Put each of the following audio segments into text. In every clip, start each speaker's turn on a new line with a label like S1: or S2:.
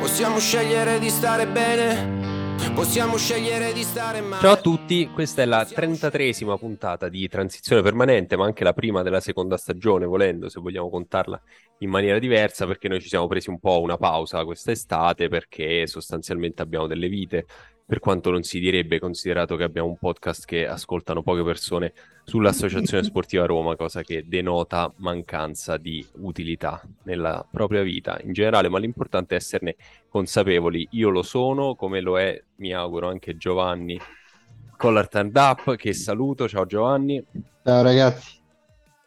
S1: Possiamo scegliere di stare bene Possiamo scegliere di stare male.
S2: Ciao a tutti, questa è la 33esima puntata di Transizione Permanente, ma anche la prima della seconda stagione, volendo, se vogliamo contarla in maniera diversa, perché noi ci siamo presi un po' una pausa quest'estate, perché sostanzialmente abbiamo delle vite, per quanto non si direbbe, considerato che abbiamo un podcast che ascoltano poche persone sull'Associazione Sportiva Roma, cosa che denota mancanza di utilità nella propria vita in generale, ma l'importante è esserne consapevoli. Io lo sono, come lo è, mi auguro, anche Giovanni Collar Turned Up, che saluto. Ciao Giovanni.
S3: Ciao ragazzi.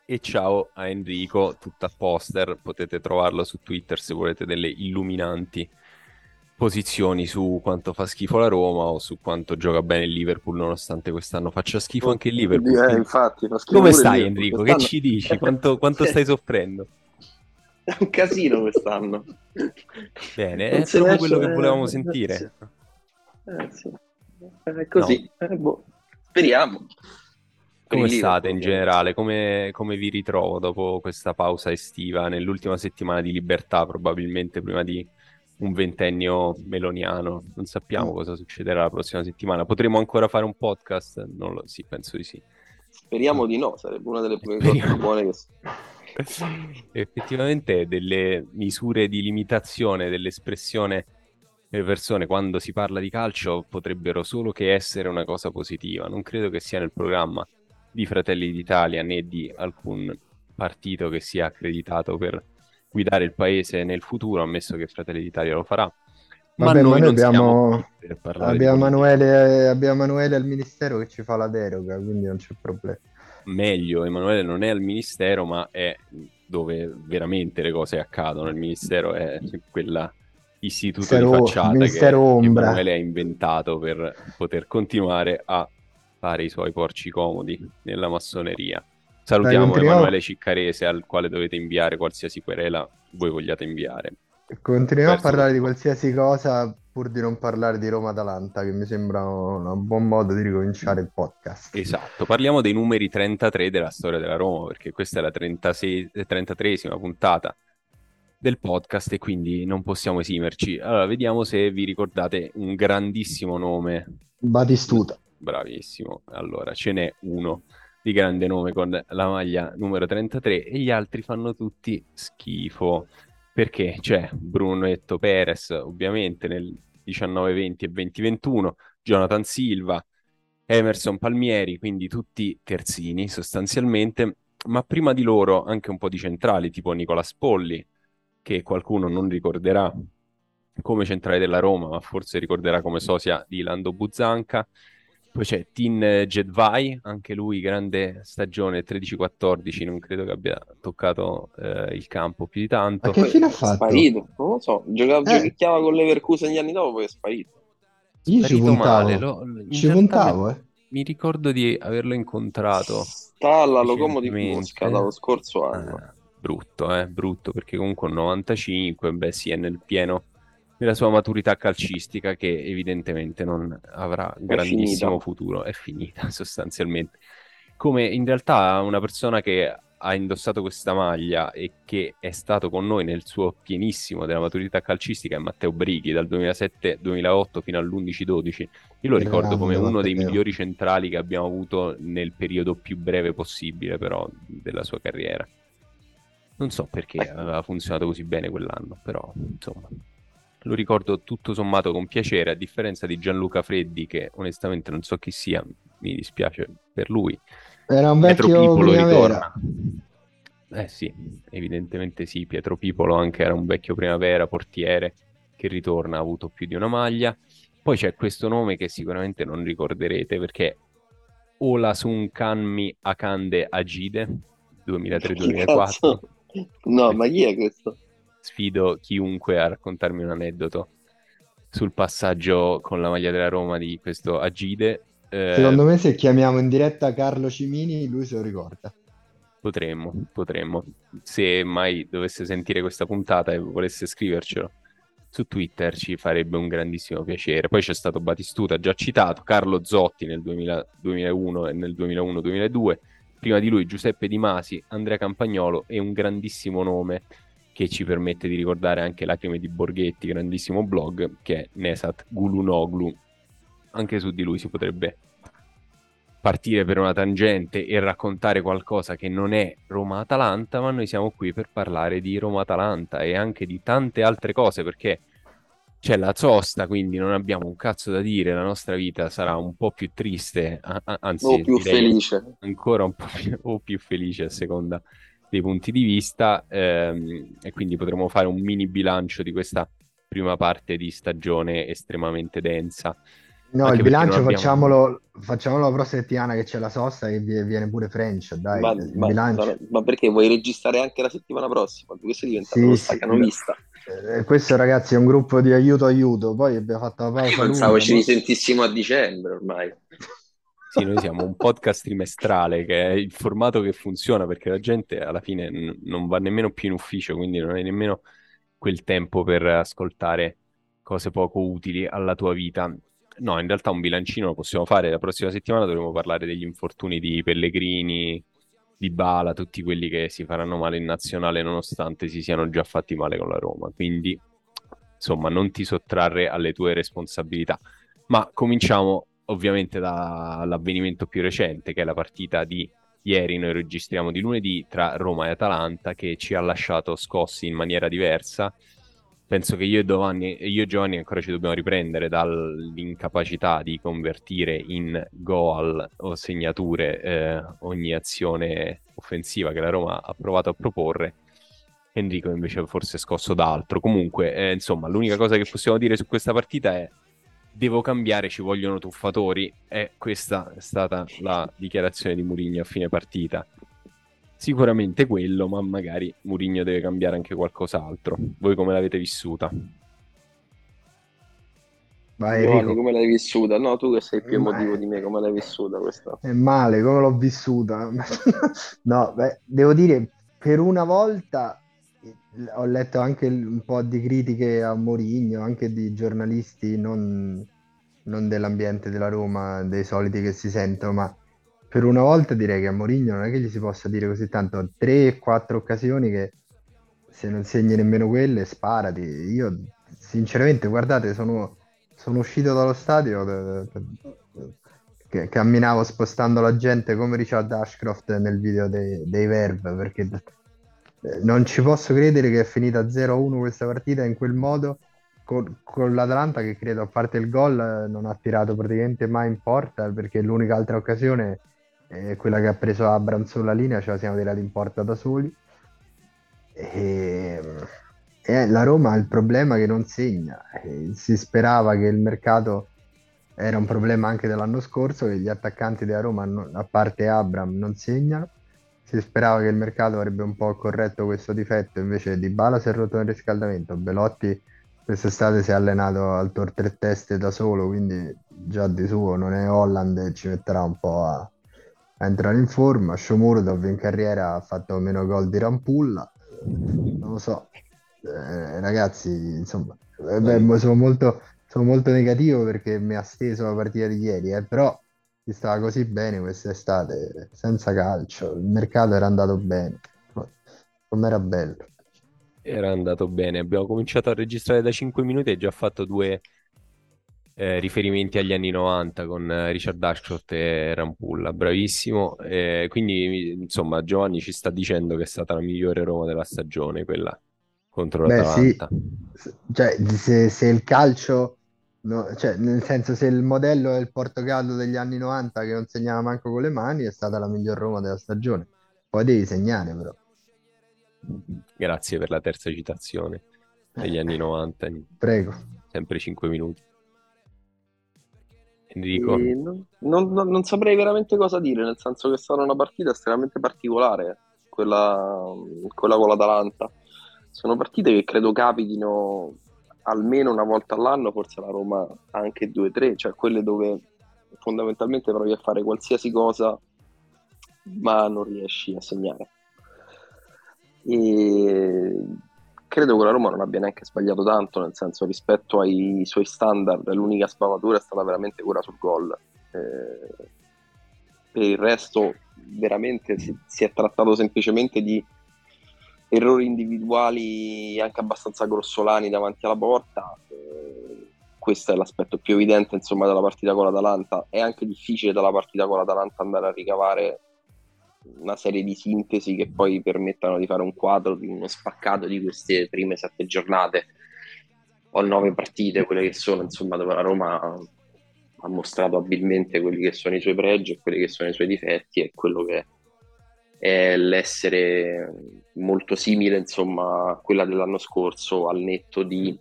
S2: E ciao a Enrico, tutta poster. Potete trovarlo su Twitter se volete delle illuminanti posizioni su quanto fa schifo la Roma o su quanto gioca bene il Liverpool nonostante quest'anno faccia schifo anche il Liverpool.
S3: Eh, infatti,
S2: Come stai Enrico? Che ci dici? Quanto, quanto stai soffrendo?
S3: È un casino quest'anno.
S2: Bene, è proprio quello che volevamo sentire.
S3: Eh, sì. È così. No. Eh, boh. Speriamo.
S2: Come state in generale? Come, come, vi ritrovo dopo questa pausa estiva, nell'ultima settimana di libertà, probabilmente prima di un ventennio meloniano. Non sappiamo mm. cosa succederà la prossima settimana. Potremo ancora fare un podcast? Non lo sì, penso di sì.
S3: Speriamo di no, sarebbe una delle prime cose buone che...
S2: Effettivamente delle misure di limitazione dell'espressione delle persone quando si parla di calcio potrebbero solo che essere una cosa positiva. Non credo che sia nel programma di Fratelli d'Italia né di alcun partito che sia accreditato per guidare il paese nel futuro, ammesso che Fratelli d'Italia lo farà.
S3: Ma Vabbè, noi, noi abbiamo, abbiamo, Emanuele, abbiamo Emanuele al ministero che ci fa la deroga, quindi non c'è problema.
S2: Meglio, Emanuele non è al ministero, ma è dove veramente le cose accadono. Il ministero è quella istituto
S3: ministero,
S2: di facciata
S3: che
S2: ombra. Emanuele ha inventato per poter continuare a fare i suoi porci comodi nella massoneria. Salutiamo Dai, Emanuele Ciccarese al quale dovete inviare qualsiasi querela voi vogliate inviare.
S3: Continuiamo Verso a parlare di qualsiasi cosa pur di non parlare di Roma-Atalanta, che mi sembra un buon modo di ricominciare il podcast.
S2: Esatto, parliamo dei numeri 33 della storia della Roma, perché questa è la 36, 33esima puntata del podcast e quindi non possiamo esimerci. Allora, vediamo se vi ricordate un grandissimo nome.
S3: Batistuta.
S2: Bravissimo. Allora, ce n'è uno di grande nome con la maglia numero 33 e gli altri fanno tutti schifo. Perché? C'è Brunetto Perez ovviamente nel 19-20 e 20-21, Jonathan Silva, Emerson Palmieri, quindi tutti terzini sostanzialmente, ma prima di loro anche un po' di centrali tipo Nicola Spolli, che qualcuno non ricorderà come centrale della Roma, ma forse ricorderà come sosia di Lando Buzzanca, poi c'è Tin Jedvai, anche lui grande stagione 13-14, non credo che abbia toccato eh, il campo più di tanto.
S3: Ma che fine ha fatto?
S4: Sparito, non lo so, giocava, eh. giochicchiava con Leverkusen gli anni dopo poi è sparito.
S3: Io ci puntavo, male, lo, ci puntavo eh.
S2: Mi ricordo di averlo incontrato.
S4: Sta alla Locomotive Mosca dallo scorso anno.
S2: Eh, brutto, eh, brutto, perché comunque un 95, beh sì, è nel pieno nella sua maturità calcistica che evidentemente non avrà un grandissimo finita. futuro, è finita sostanzialmente. Come in realtà una persona che ha indossato questa maglia e che è stato con noi nel suo pienissimo della maturità calcistica è Matteo Brighi dal 2007-2008 fino all'11-12. Io lo ricordo come uno dei migliori centrali che abbiamo avuto nel periodo più breve possibile però della sua carriera. Non so perché aveva funzionato così bene quell'anno, però insomma lo ricordo tutto sommato con piacere, a differenza di Gianluca Freddi, che onestamente non so chi sia, mi dispiace per lui.
S3: Era un vecchio Pietro Pipolo ritorna.
S2: Eh sì, evidentemente sì, Pietro Pipolo anche era un vecchio primavera, portiere, che ritorna, ha avuto più di una maglia. Poi c'è questo nome che sicuramente non ricorderete perché Olasunkanmi Akande Agide, 2003-2004.
S4: No, ma chi è questo?
S2: Sfido chiunque a raccontarmi un aneddoto sul passaggio con la maglia della Roma di questo Agide.
S3: Eh, Secondo me se chiamiamo in diretta Carlo Cimini, lui se lo ricorda.
S2: Potremmo, potremmo. Se mai dovesse sentire questa puntata e volesse scrivercelo, su Twitter ci farebbe un grandissimo piacere. Poi c'è stato Batistuta, già citato, Carlo Zotti nel 2000, 2001 e nel 2001-2002, prima di lui Giuseppe Di Masi, Andrea Campagnolo e un grandissimo nome che ci permette di ricordare anche Lacrime di Borghetti, grandissimo blog, che è Nesat Gulunoglu. Anche su di lui si potrebbe partire per una tangente e raccontare qualcosa che non è Roma-Atalanta, ma noi siamo qui per parlare di Roma-Atalanta e anche di tante altre cose perché c'è la sosta, quindi non abbiamo un cazzo da dire, la nostra vita sarà un po' più triste, anzi
S4: o più felice.
S2: ancora un po' più, o più felice a seconda dei punti di vista ehm, e quindi potremo fare un mini bilancio di questa prima parte di stagione estremamente densa.
S3: No, Anche il bilancio abbiamo... facciamolo, facciamolo la prossima settimana che c'è la sosta e viene pure French, dai.
S4: Ma, ma, bilancio... ma, perché vuoi registrare anche la settimana prossima? Questo diventa sì, una staccanovista.
S3: Sì. Eh, questo ragazzi è un gruppo di aiuto aiuto, poi abbiamo fatto la pausa.
S4: Pensavo ci risentissimo a dicembre ormai.
S2: Sì, noi siamo un podcast trimestrale che è il formato che funziona perché la gente alla fine n- non va nemmeno più in ufficio, quindi non hai nemmeno quel tempo per ascoltare cose poco utili alla tua vita. No, in realtà un bilancino lo possiamo fare. La prossima settimana dovremo parlare degli infortuni di Pellegrini, di Bala, tutti quelli che si faranno male in nazionale nonostante si siano già fatti male con la Roma. Quindi, insomma, non ti sottrarre alle tue responsabilità. Ma cominciamo ovviamente dall'avvenimento più recente, che è la partita di ieri, noi registriamo di lunedì, tra Roma e Atalanta, che ci ha lasciato scossi in maniera diversa penso che io e, Giovanni, io e Giovanni ancora ci dobbiamo riprendere dall'incapacità di convertire in goal o segnature eh, ogni azione offensiva che la Roma ha provato a proporre. Enrico invece forse scosso da altro. Comunque, eh, insomma, l'unica cosa che possiamo dire su questa partita è devo cambiare, ci vogliono tuffatori e questa è stata la dichiarazione di Mourinho a fine partita sicuramente quello, ma magari Mourinho deve cambiare anche qualcos'altro. Voi come l'avete vissuta?
S4: Vai, Giovanni, come l'hai vissuta? No, tu che sei più emotivo di me, come l'hai vissuta questa?
S3: È male, come l'ho vissuta? no, beh, devo dire, per una volta ho letto anche un po' di critiche a Mourinho, anche di giornalisti non, non dell'ambiente della Roma, dei soliti che si sentono, ma per una volta direi che a Mourinho non è che gli si possa dire così tanto, tre, quattro occasioni che se non segni nemmeno quelle, sparati. Io sinceramente, guardate, sono, sono uscito dallo stadio che camminavo spostando la gente come Richard Ashcroft nel video dei, dei Verve, perché non ci posso credere che è finita 0-1 questa partita in quel modo con, con, l'Atalanta che credo a parte il gol non ha tirato praticamente mai in porta perché l'unica altra occasione eh, quella che ha preso Abram sulla linea ce la siamo tirati in porta da soli. E, e la Roma ha il problema che non segna. E si sperava che il mercato era un problema anche dell'anno scorso, che gli attaccanti della Roma, a parte Abram, non segnano. Si sperava che il mercato avrebbe un po' corretto questo difetto, invece Di Bala si è rotto nel riscaldamento. Belotti quest'estate si è allenato al tor tre teste da solo, quindi già di suo non è Holland e ci metterà un po' a, a entrare in forma. Shomurodov in carriera ha fatto meno gol di Rampulla, non lo so. Eh, ragazzi, insomma, eh, beh, sono, molto, sono molto negativo perché mi ha steso la partita di ieri, eh, però si stava così bene quest'estate, senza calcio, il mercato era andato bene, com'era bello.
S2: Era andato bene, abbiamo cominciato a registrare da 5 minuti e già fatto due eh, riferimenti agli anni 90 con eh, Richard Ashcroft e Rampulla, bravissimo. Eh, quindi, insomma, Giovanni ci sta dicendo che è stata la migliore Roma della stagione, quella contro Beh, l'Atalanta.
S3: Sì. Cioè, se, se il calcio, no, cioè, nel senso, se il modello è il Portogallo degli anni 90 che non segnava manco con le mani, è stata la miglior Roma della stagione. Poi devi segnare, però.
S2: Grazie per la terza citazione degli anni 90.
S3: Prego.
S2: Sempre 5 minuti. Enrico?
S4: Non, non, non, saprei veramente cosa dire, nel senso che è stata una partita estremamente particolare, quella, quella con l'Atalanta. Sono partite che credo capitino almeno una volta all'anno, forse la Roma anche due o tre, cioè quelle dove fondamentalmente provi a fare qualsiasi cosa ma non riesci a segnare. E credo che la Roma non abbia neanche sbagliato tanto, nel senso rispetto ai suoi standard, l'unica sbavatura è stata veramente quella sul gol. Eh, per il resto, veramente si, si, è trattato semplicemente di errori individuali anche abbastanza grossolani davanti alla porta. Questo è l'aspetto più evidente insomma, della partita con l'Atalanta. È anche difficile dalla partita con l'Atalanta andare a ricavare una serie di sintesi che poi permettano di fare un quadro di uno spaccato di queste prime sette giornate o nove partite, quelle che sono, insomma, dove la Roma ha mostrato abilmente quelli che sono i suoi pregi e quelli che sono i suoi difetti e quello che è l'essere molto simile, insomma, a quella dell'anno scorso, al netto di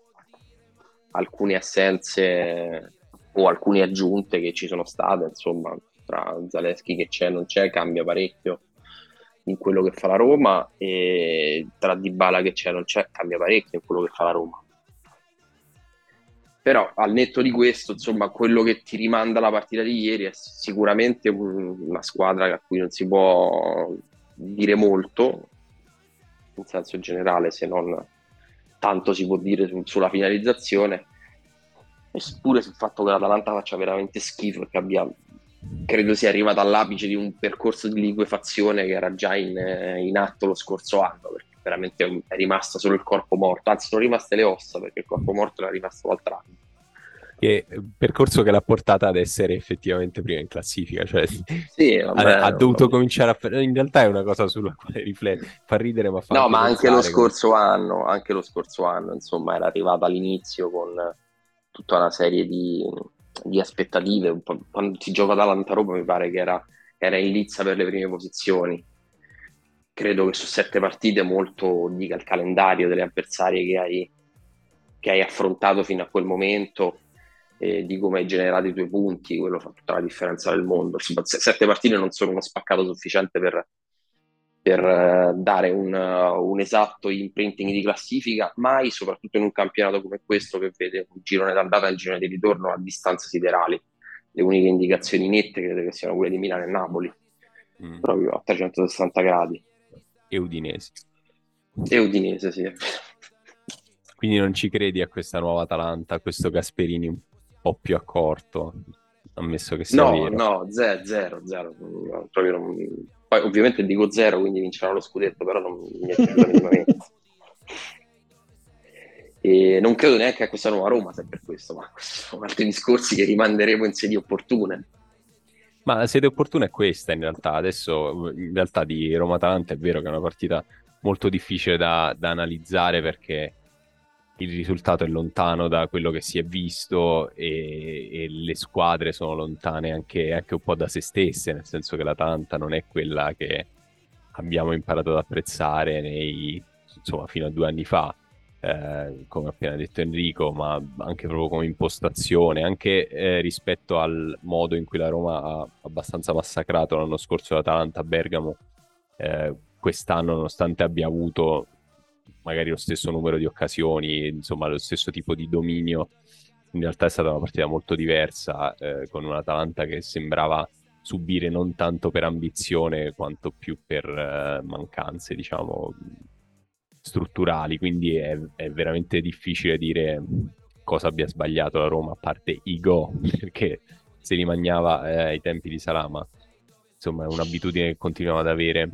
S4: alcune assenze o alcune aggiunte che ci sono state, insomma, tra Zaleschi che c'è e non c'è, cambia parecchio in quello che fa la Roma e tra Dybala che c'è e non c'è, cambia parecchio in quello che fa la Roma. Però al netto di questo, insomma, quello che ti rimanda la partita di ieri è sicuramente una squadra a cui non si può dire molto, in senso generale, se non tanto si può dire su, sulla finalizzazione, eppure sul fatto che l'Atalanta faccia veramente schifo che abbia credo sia arrivata all'apice di un percorso di liquefazione che era già in, in, atto lo scorso anno, perché veramente è rimasto solo il corpo morto, anzi sono rimaste le ossa perché il corpo morto era rimasto l'altro anno.
S2: Che percorso che l'ha portata ad essere effettivamente prima in classifica, cioè
S4: sì, vabbè,
S2: ha, ha, dovuto vabbè. cominciare a... In realtà è una cosa sulla quale riflettere, fa ridere ma fa...
S4: No, ma anche lo scorso come... anno, anche lo scorso anno, insomma, era arrivata all'inizio con tutta una serie di di aspettative. Quando si gioca ad Roma mi pare che era, era in lizza per le prime posizioni. Credo che su sette partite molto dica il calendario delle avversarie che hai, che hai affrontato fino a quel momento, eh, di come hai generato i tuoi punti, quello fa tutta la differenza del mondo. Sette partite non sono uno spaccato sufficiente per, per uh, dare un, un, esatto imprinting di classifica, mai soprattutto in un campionato come questo che vede un girone d'andata e un girone di ritorno a distanze siderali. Le uniche indicazioni nette credo che siano quelle di Milano e Napoli, mm. proprio a 360 gradi.
S2: E Udinese.
S4: E Udinese, sì.
S2: Quindi non ci credi a questa nuova Atalanta, a questo Gasperini po' più accorto, ammesso che sia
S4: no,
S2: vero.
S4: No, zero, zero, zero. No, proprio non poi ovviamente dico zero, quindi vinceranno lo scudetto, però non mi accetto minimamente. E non credo neanche a questa nuova Roma se per questo, ma sono altri discorsi che rimanderemo in sedi opportune.
S2: Ma la sede opportuna è questa in realtà. Adesso in realtà di Roma-Atalanta è vero che è una partita molto difficile da, da analizzare perché il risultato è lontano da quello che si è visto e, e le squadre sono lontane anche, anche, un po' da se stesse, nel senso che l'Atalanta non è quella che abbiamo imparato ad apprezzare nei, insomma, fino a due anni fa, eh, come appena detto Enrico, ma anche proprio come impostazione, anche eh, rispetto al modo in cui la Roma ha abbastanza massacrato l'anno scorso l'Atalanta a Bergamo. Eh, quest'anno, nonostante abbia avuto magari lo stesso numero di occasioni, insomma lo stesso tipo di dominio. In realtà è stata una partita molto diversa, eh, con un Atalanta che sembrava subire non tanto per ambizione quanto più per eh, mancanze, diciamo, strutturali. Quindi è, è, veramente difficile dire cosa abbia sbagliato la Roma, a parte i go, perché se li mangiava eh, ai tempi di Salama. Insomma, è un'abitudine che continuiamo ad avere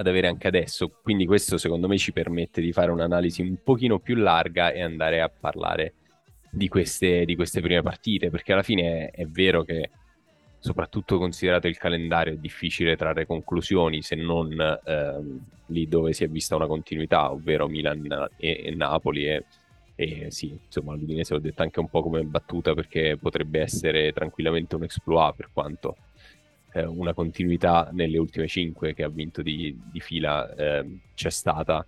S2: ad avere anche adesso. Quindi questo secondo me ci permette di fare un'analisi un pochino più larga e andare a parlare di queste, di queste prime partite, perché alla fine è, è, vero che soprattutto considerato il calendario è difficile trarre conclusioni se non ehm, lì dove si è vista una continuità, ovvero Milan e, e Napoli e, e sì, insomma l'Udinese l'ho detto anche un po' come battuta perché potrebbe essere tranquillamente un exploit per quanto eh, una continuità nelle ultime cinque che ha vinto di, di fila eh, c'è stata.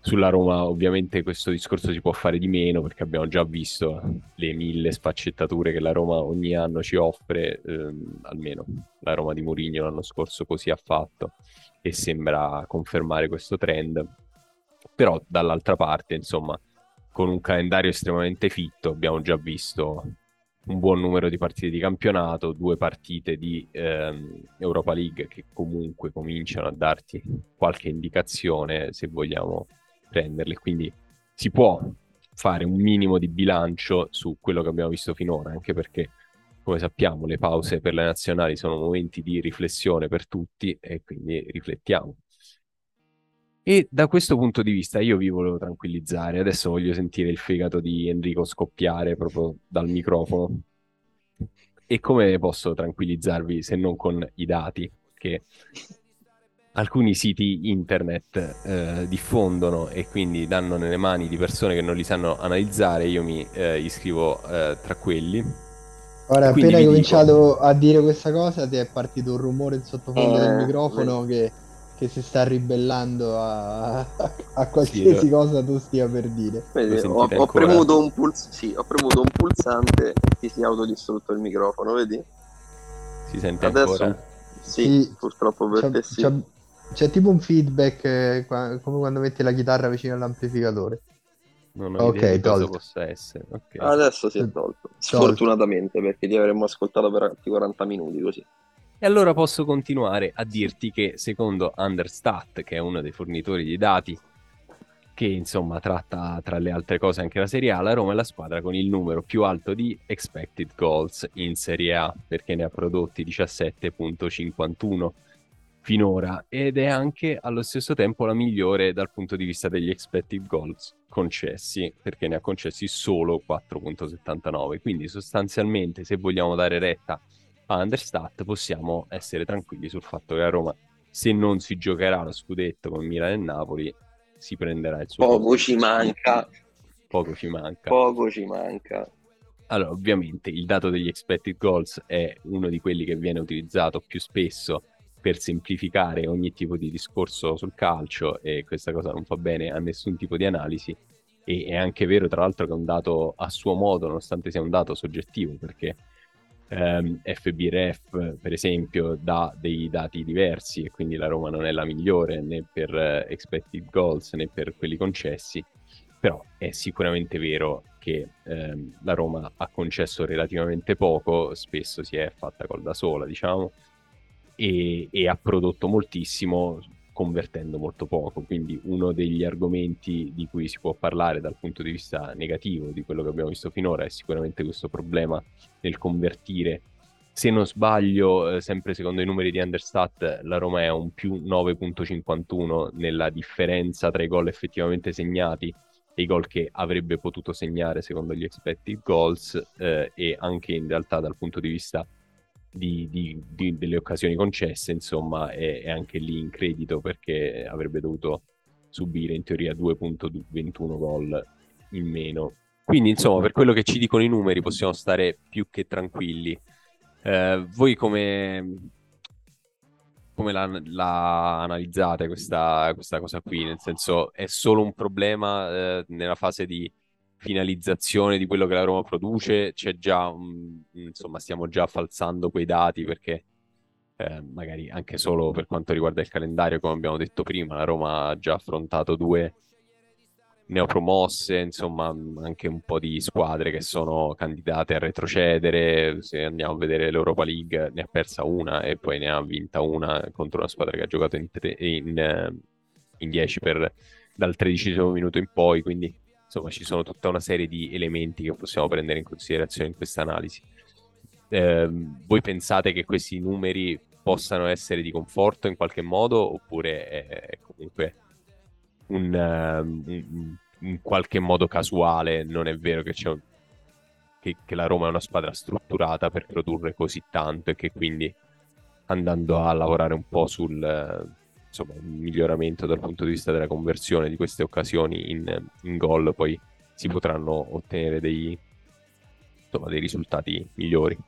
S2: Sulla Roma ovviamente questo discorso si può fare di meno perché abbiamo già visto le mille sfaccettature che la Roma ogni anno ci offre, ehm, almeno la Roma di Mourinho l'anno scorso così ha fatto e sembra confermare questo trend. Però dall'altra parte, insomma, con un calendario estremamente fitto abbiamo già visto un buon numero di partite di campionato, due partite di ehm, Europa League che comunque cominciano a darti qualche indicazione, se vogliamo prenderle, quindi si può fare un minimo di bilancio su quello che abbiamo visto finora, anche perché come sappiamo le pause per le nazionali sono momenti di riflessione per tutti e quindi riflettiamo. E da questo punto di vista io vi volevo tranquillizzare, adesso voglio sentire il fegato di Enrico scoppiare proprio dal microfono. E come posso tranquillizzarvi se non con i dati che alcuni siti internet eh, diffondono e quindi danno nelle mani di persone che non li sanno analizzare, io mi eh, iscrivo eh, tra quelli.
S3: Ora, appena hai cominciato dico... a dire questa cosa, ti è partito un rumore in sottofondo del eh, microfono che che si sta ribellando a, a qualsiasi sì, cosa tu stia per dire.
S4: Vedi, ho, ho, premuto un puls- sì, ho, premuto un pulsante e ti si è autodistrutto il microfono, vedi?
S2: Si sente Adesso, ancora?
S4: Sì, sì, purtroppo per c'è, te sì.
S3: C'è, c'è, tipo un feedback eh, come quando metti la chitarra vicino all'amplificatore.
S2: Non ho okay, idea cosa possa essere. Okay.
S4: Adesso si è tolto. Sfortunatamente, perché ti avremmo ascoltato per altri 40 minuti così.
S2: E allora posso continuare a dirti che secondo Understat, che è uno dei fornitori di dati, che insomma tratta tra le altre cose anche la Serie A, la Roma è la squadra con il numero più alto di expected goals in Serie A, perché ne ha prodotti 17.51 finora ed è anche allo stesso tempo la migliore dal punto di vista degli expected goals concessi, perché ne ha concessi solo 4.79. Quindi sostanzialmente se vogliamo dare retta a Understat possiamo essere tranquilli sul fatto che la Roma, se non si giocherà lo scudetto con Milan e Napoli, si prenderà il suo...
S4: Poco ci manca.
S2: Poco ci manca.
S4: Poco ci manca.
S2: Allora, ovviamente il dato degli expected goals è uno di quelli che viene utilizzato più spesso per semplificare ogni tipo di discorso sul calcio e questa cosa non fa bene a nessun tipo di analisi e è anche vero tra l'altro che è un dato a suo modo nonostante sia un dato soggettivo perché ehm, FBRF per esempio dà dei dati diversi e quindi la Roma non è la migliore né per eh, expected goals né per quelli concessi, però è sicuramente vero che ehm, la Roma ha concesso relativamente poco, spesso si è fatta col da sola diciamo, e, e ha prodotto moltissimo convertendo molto poco. Quindi uno degli argomenti di cui si può parlare dal punto di vista negativo di quello che abbiamo visto finora è sicuramente questo problema nel convertire. Se non sbaglio, eh, sempre secondo i numeri di Understat, la Roma è un più 9.51 nella differenza tra i gol effettivamente segnati e i gol che avrebbe potuto segnare secondo gli expected goals eh, e anche in realtà dal punto di vista di, di, di, delle occasioni concesse, insomma, è, è, anche lì in credito perché avrebbe dovuto subire in teoria 2.21 gol in meno. Quindi, insomma, per quello che ci dicono i numeri possiamo stare più che tranquilli. Eh, voi come, come la, la analizzate questa, questa, cosa qui? Nel senso, è solo un problema eh, nella fase di finalizzazione di quello che la Roma produce, c'è già, un, insomma, stiamo già falsando quei dati perché eh, magari anche solo per quanto riguarda il calendario, come abbiamo detto prima, la Roma ha già affrontato due neopromosse, insomma, anche un po' di squadre che sono candidate a retrocedere. Se andiamo a vedere l'Europa League, ne ha persa una e poi ne ha vinta una contro una squadra che ha giocato in, in, in 10 per, dal tredicesimo minuto in poi, quindi insomma ci sono tutta una serie di elementi che possiamo prendere in considerazione in questa analisi. Eh, voi pensate che questi numeri possano essere di conforto in qualche modo oppure è, comunque un, um, un, in qualche modo casuale? Non è vero che, c'è, che, che la Roma è una squadra strutturata per produrre così tanto e che quindi andando a lavorare un po' sul insomma, un miglioramento dal punto di vista della conversione di queste occasioni in, in gol, poi si potranno ottenere dei, insomma, dei risultati migliori.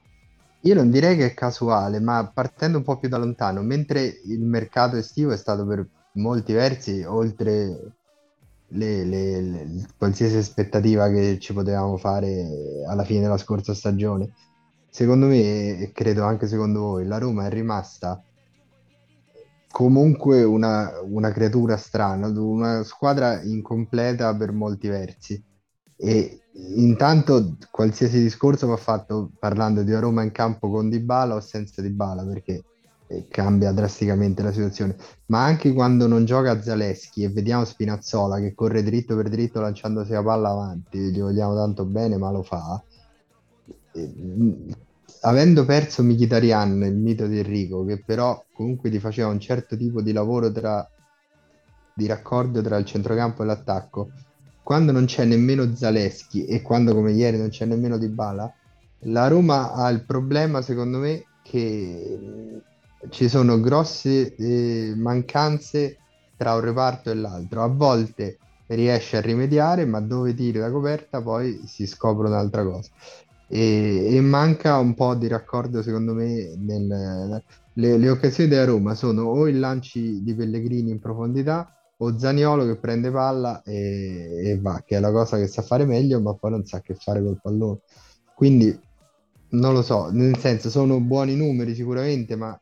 S3: Io non direi che è casuale, ma partendo un po' più da lontano, mentre il mercato estivo è stato per molti versi oltre le, le, le, qualsiasi aspettativa che ci potevamo fare alla fine della scorsa stagione, secondo me, e credo anche secondo voi, la Roma è rimasta comunque una, una creatura strana, una squadra incompleta per molti versi. E intanto qualsiasi discorso va fatto parlando di Roma in campo con Dybala o senza Dybala, perché e cambia drasticamente la situazione. Ma anche quando non gioca Zaleschi e vediamo Spinazzola che corre dritto per dritto lanciandosi la palla avanti, gli vogliamo tanto bene, ma lo fa. Avendo perso Mkhitaryan, il mito di Enrico, che però comunque ti faceva un certo tipo di lavoro tra, di raccordo tra il centrocampo e l'attacco, quando non c'è nemmeno Zaleschi e quando come ieri non c'è nemmeno Dybala, la Roma ha il problema, secondo me, che ci sono grosse eh, mancanze tra un reparto e l'altro. A volte riesce a rimediare, ma dove tiri la coperta poi si scopre un'altra cosa. E, e manca un po' di raccordo, secondo me, nel, le, le occasioni della Roma sono o i lanci di Pellegrini in profondità o Zaniolo che prende palla e, e va, che è la cosa che sa fare meglio, ma poi non sa che fare col pallone. Quindi non lo so, nel senso sono buoni numeri sicuramente, ma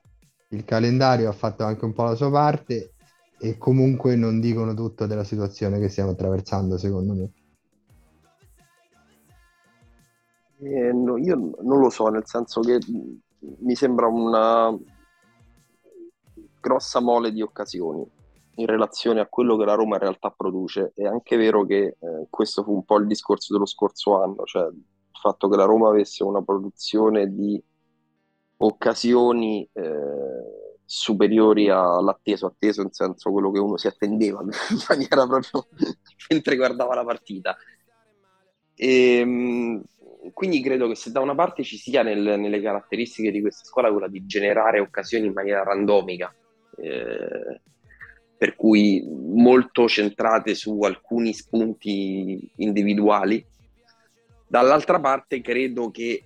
S3: il calendario ha fatto anche un po' la sua parte e comunque non dicono tutto della situazione che stiamo attraversando, secondo me.
S4: Eh, no, io non lo so, nel senso che mi sembra una grossa mole di occasioni in relazione a quello che la Roma in realtà produce. È anche vero che eh, questo fu un po' il discorso dello scorso anno, cioè il fatto che la Roma avesse una produzione di occasioni eh, superiori all'atteso, atteso in senso quello che uno si attendeva in maniera proprio mentre guardava la partita. E, ehm, quindi credo che se da una parte ci sia nel, nelle caratteristiche di questa squadra quella di generare occasioni in maniera randomica, eh, per cui molto centrate su alcuni spunti individuali, dall'altra parte credo che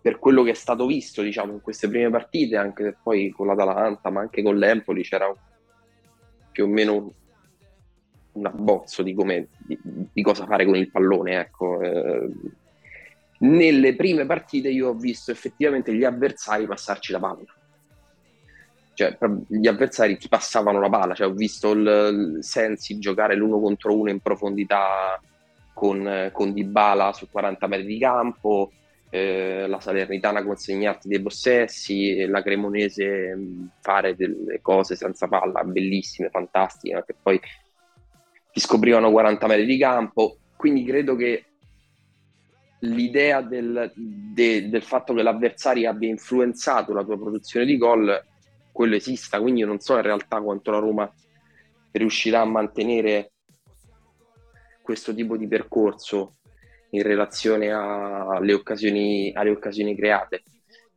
S4: per quello che è stato visto diciamo, in queste prime partite, anche se poi con l'Atalanta, ma anche con l'Empoli c'era più o meno un abbozzo di, come, di, di cosa fare con il pallone. Ecco. Eh, nelle prime partite io ho visto effettivamente gli avversari passarci la palla. Cioè, gli avversari ti passavano la palla, cioè, ho visto il, il Sensi giocare l'uno contro uno in profondità con, con Dybala su 40 metri di campo, eh, la Salernitana consegnarti dei possessi, la Cremonese mm, fare delle cose senza palla bellissime, fantastiche, che poi ti scoprivano 40 metri di campo. Quindi credo che l'idea del, de, del fatto che l'avversario abbia influenzato la tua produzione di gol, quello esista. Quindi io non so in realtà quanto la Roma riuscirà a mantenere questo tipo di percorso in relazione alle occasioni, alle occasioni create.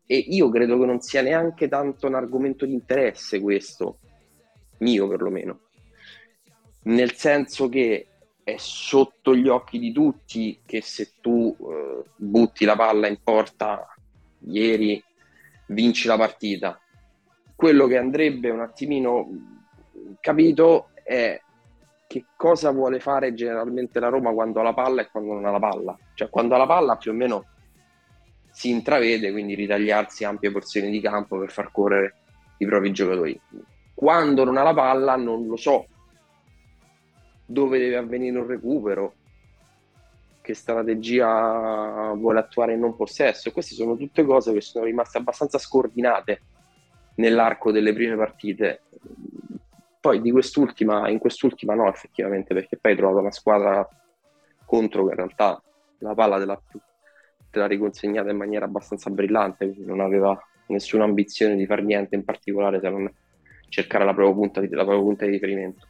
S4: E io credo che non sia neanche tanto un argomento di interesse questo, mio perlomeno, nel senso che è sotto gli occhi di tutti che se tu eh, butti la palla in porta ieri vinci la partita. Quello che andrebbe un attimino capito è che cosa vuole fare generalmente la Roma quando ha la palla e quando non ha la palla. Cioè quando ha la palla più o meno si intravede, quindi ritagliarsi ampie porzioni di campo per far correre i propri giocatori. Quando non ha la palla non lo so dove deve avvenire un recupero, che strategia vuole attuare in non possesso. Queste sono tutte cose che sono rimaste abbastanza scordinate nell'arco delle prime partite poi di quest'ultima, in quest'ultima no, effettivamente, perché poi hai trovato una squadra contro che in realtà la palla te l'ha, te l'ha riconsegnata in maniera abbastanza brillante, quindi non aveva nessuna ambizione di fare niente in particolare se non cercare la propria punta di, la propria punta di riferimento.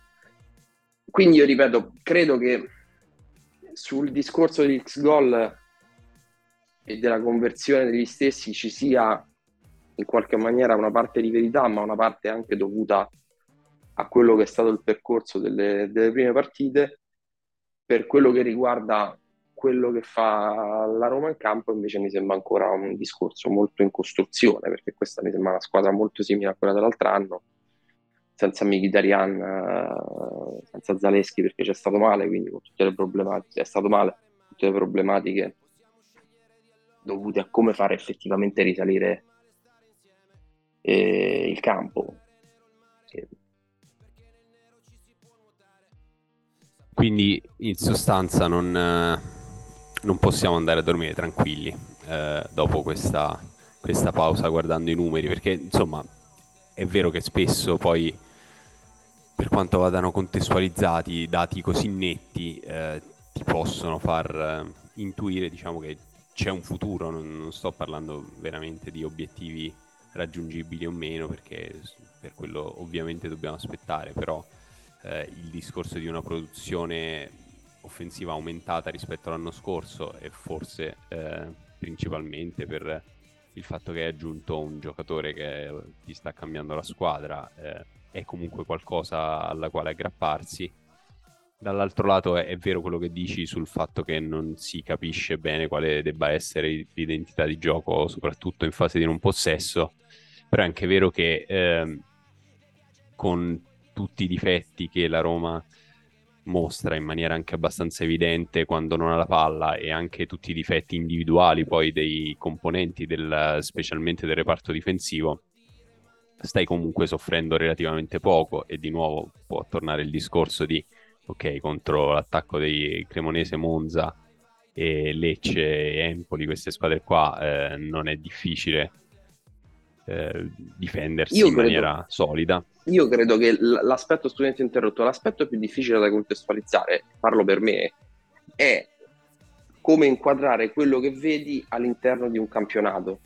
S4: Quindi io ripeto, credo che sul discorso degli X goal e della conversione degli stessi ci sia in qualche maniera una parte di verità, ma una parte anche dovuta a quello che è stato il percorso delle, delle prime partite. Per quello che riguarda quello che fa la Roma in campo invece mi sembra ancora un discorso molto in costruzione perché questa mi sembra una squadra molto simile a quella dell'altro anno senza Mkhitaryan eh, senza Zaleschi perché c'è stato male quindi con tutte le problematiche è stato male tutte le problematiche dovute a come fare effettivamente risalire eh, il campo.
S2: Quindi in sostanza non, eh, non, possiamo andare a dormire tranquilli eh, dopo questa questa pausa guardando i numeri, perché insomma è vero che spesso poi per quanto vadano contestualizzati dati così netti eh, ti possono far eh, intuire diciamo che c'è un futuro, non, non, sto parlando veramente di obiettivi raggiungibili o meno perché per quello ovviamente dobbiamo aspettare, però eh, il discorso di una produzione offensiva aumentata rispetto all'anno scorso e forse eh, principalmente per il fatto che hai aggiunto un giocatore che ti sta cambiando la squadra eh, è comunque qualcosa alla quale aggrapparsi. Dall'altro lato è, è, vero quello che dici sul fatto che non si capisce bene quale debba essere l'identità di gioco, soprattutto in fase di non possesso, però è anche vero che eh, con tutti i difetti che la Roma mostra in maniera anche abbastanza evidente quando non ha la palla e anche tutti i difetti individuali poi dei componenti del, specialmente del reparto difensivo stai comunque soffrendo relativamente poco e di nuovo può tornare il discorso di ok contro l'attacco dei Cremonese Monza e Lecce e Empoli queste squadre qua eh, non è difficile eh, difendersi io in credo, maniera solida.
S4: Io credo che l'aspetto studente interrotto, l'aspetto più difficile da contestualizzare, parlo per me, è come inquadrare quello che vedi all'interno di un campionato.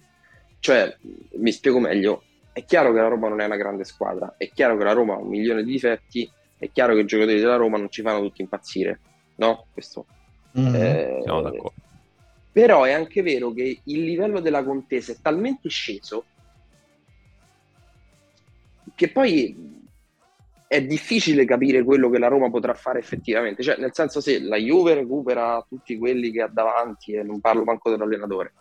S4: Cioè, mi spiego meglio, è chiaro che la Roma non è una grande squadra, è chiaro che la Roma ha un milione di difetti, è chiaro che i giocatori della Roma non ci fanno tutti impazzire, no? Questo.
S2: Mm-hmm. Eh, Siamo d'accordo.
S4: Però è anche vero che il livello della contesa è talmente sceso che poi è difficile capire quello che la Roma potrà fare effettivamente, cioè nel senso se la Juve recupera tutti quelli che ha davanti e non parlo manco dell'allenatore,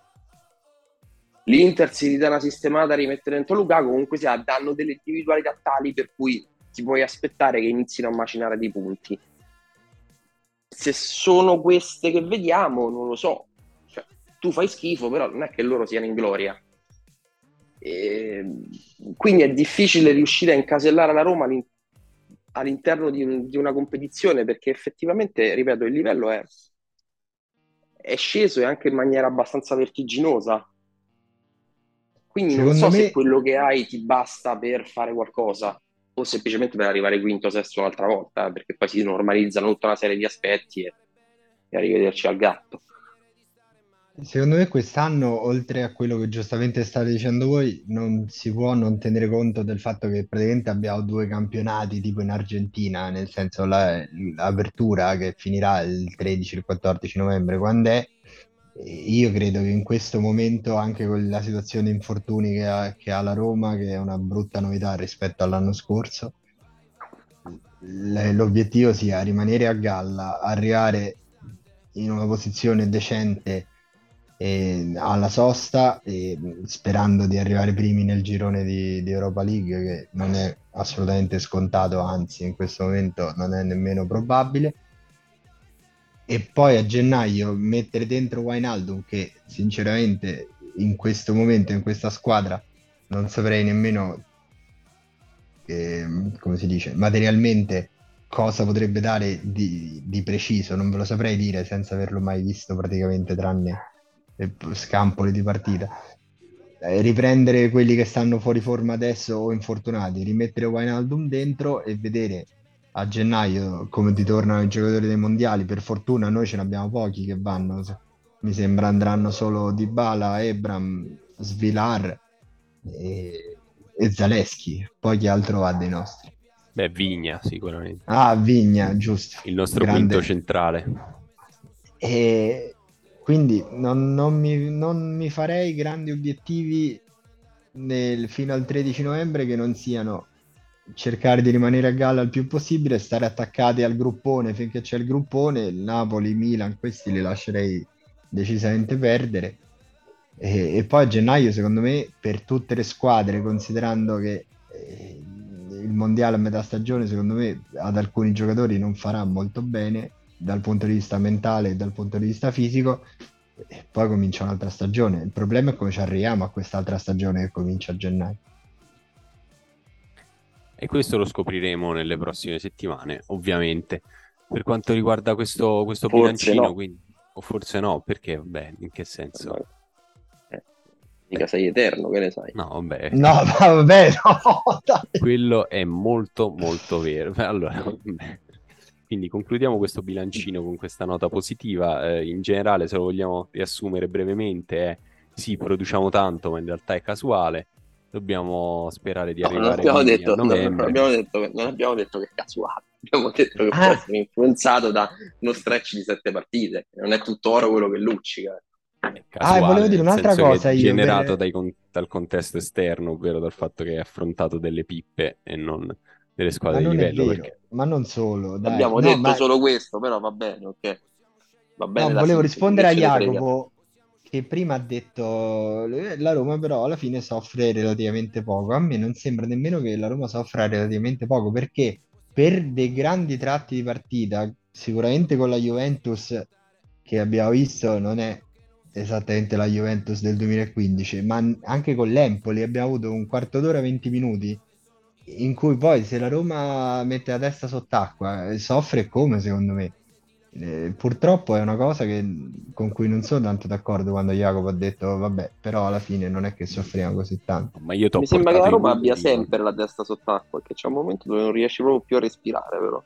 S4: l'Inter si ridà sistemata a rimettere dentro Lukaku, comunque sia, danno delle individualità tali per cui ti puoi aspettare che inizino a macinare dei punti. Se sono queste che vediamo, non lo so. Cioè, tu fai schifo, però non è che loro siano in gloria. E quindi è difficile riuscire a incasellare la Roma all'interno di, un, di, una competizione perché effettivamente, ripeto, il livello è, è, sceso e anche in maniera abbastanza vertiginosa. Quindi Secondo non so me... se quello che hai ti basta per fare qualcosa o semplicemente per arrivare quinto o sesto un'altra volta, perché poi si normalizzano tutta una serie di aspetti e, e arrivederci al gatto.
S3: Secondo me quest'anno, oltre a quello che giustamente state dicendo voi, non si può non tenere conto del fatto che praticamente abbiamo due campionati tipo in Argentina, nel senso la- l'apertura che finirà il 13 il 14 novembre, quando è? Io credo che in questo momento, anche con la situazione di infortuni che ha, che ha la Roma, che è una brutta novità rispetto all'anno scorso, l'obiettivo sia rimanere a galla, arrivare in una posizione decente e alla sosta e sperando di arrivare primi nel girone di, di, Europa League che non è assolutamente scontato anzi in questo momento non è nemmeno probabile e poi a gennaio mettere dentro Wijnaldum che sinceramente in questo momento in questa squadra non saprei nemmeno eh, come si dice materialmente cosa potrebbe dare di, di preciso non ve lo saprei dire senza averlo mai visto praticamente tranne scampoli di partita. Eh, riprendere quelli che stanno fuori forma adesso o infortunati, rimettere Wijnaldum dentro e vedere a gennaio come ti tornano i giocatori dei mondiali. Per fortuna noi ce ne abbiamo pochi che vanno. Mi sembra andranno solo Dybala, Ebram, Svilar e, e Zaleschi. Poi chi altro va dei nostri?
S2: Beh, Vigna sicuramente.
S3: Ah, Vigna, giusto.
S2: Il nostro Grande. quinto centrale.
S3: E quindi non, non, mi, non mi farei grandi obiettivi nel, fino al 13 novembre che non siano cercare di rimanere a galla il più possibile, stare attaccati al gruppone finché c'è il gruppone, il Napoli, il Milan, questi li lascerei decisamente perdere. E, e, poi a gennaio, secondo me, per tutte le squadre, considerando che eh, il mondiale a metà stagione, secondo me, ad alcuni giocatori non farà molto bene, dal punto di vista mentale e dal punto di vista fisico, e poi comincia un'altra stagione. Il problema è come ci arriviamo a quest'altra stagione che comincia a gennaio.
S2: E questo lo scopriremo nelle prossime settimane, ovviamente. Per quanto riguarda questo, questo bilancino, no. quindi, o forse no, perché, vabbè, in che senso?
S4: Eh, Mica sei eterno, che ne sai?
S2: No, vabbè.
S3: No, vabbè, no, dai.
S2: Quello è molto, molto vero. Allora, vabbè. Quindi concludiamo questo bilancino con questa nota positiva. Eh, in generale, se lo vogliamo riassumere brevemente, è sì, produciamo tanto, ma in realtà è casuale. Dobbiamo sperare di
S4: No, non
S2: arrivare
S4: abbiamo
S2: quindi
S4: detto, non
S2: novembre.
S4: abbiamo detto che, non abbiamo detto che è casuale, abbiamo detto che può
S3: Ah.
S4: essere influenzato da uno stretch di sette partite, non è tutto oro quello che luccica.
S2: È
S3: Ah, e
S2: casuale,
S3: volevo dire un'altra cosa io,
S2: generato
S3: per-
S2: dai dal contesto esterno, ovvero dal fatto che hai affrontato delle pippe e non delle squadre di
S3: non è
S2: livello. Perché
S3: ma non solo, dai.
S4: Abbiamo
S3: No,
S4: detto
S3: ma
S4: solo questo, però va bene, ok. Va bene
S3: no, volevo rispondere a. Jacopo che prima ha detto eh, la Roma però alla fine soffre relativamente poco. A me non sembra nemmeno che la Roma soffra relativamente poco perché per dei grandi tratti di partita, sicuramente con la Juventus che abbiamo visto non è esattamente la Juventus del 2015, ma anche con l'Empoli abbiamo avuto un quarto d'ora, 20 minuti in cui poi se la Roma mette la testa sott'acqua eh, soffre come secondo me. Eh, purtroppo è una cosa che- con cui non sono tanto d'accordo quando Jacopo ha detto vabbè, però alla fine non è che soffriamo così tanto.
S2: ma io
S4: Mi sembra che la Roma abbia sempre la testa sott'acqua, che c'è un momento dove non riesci proprio più a respirare, però.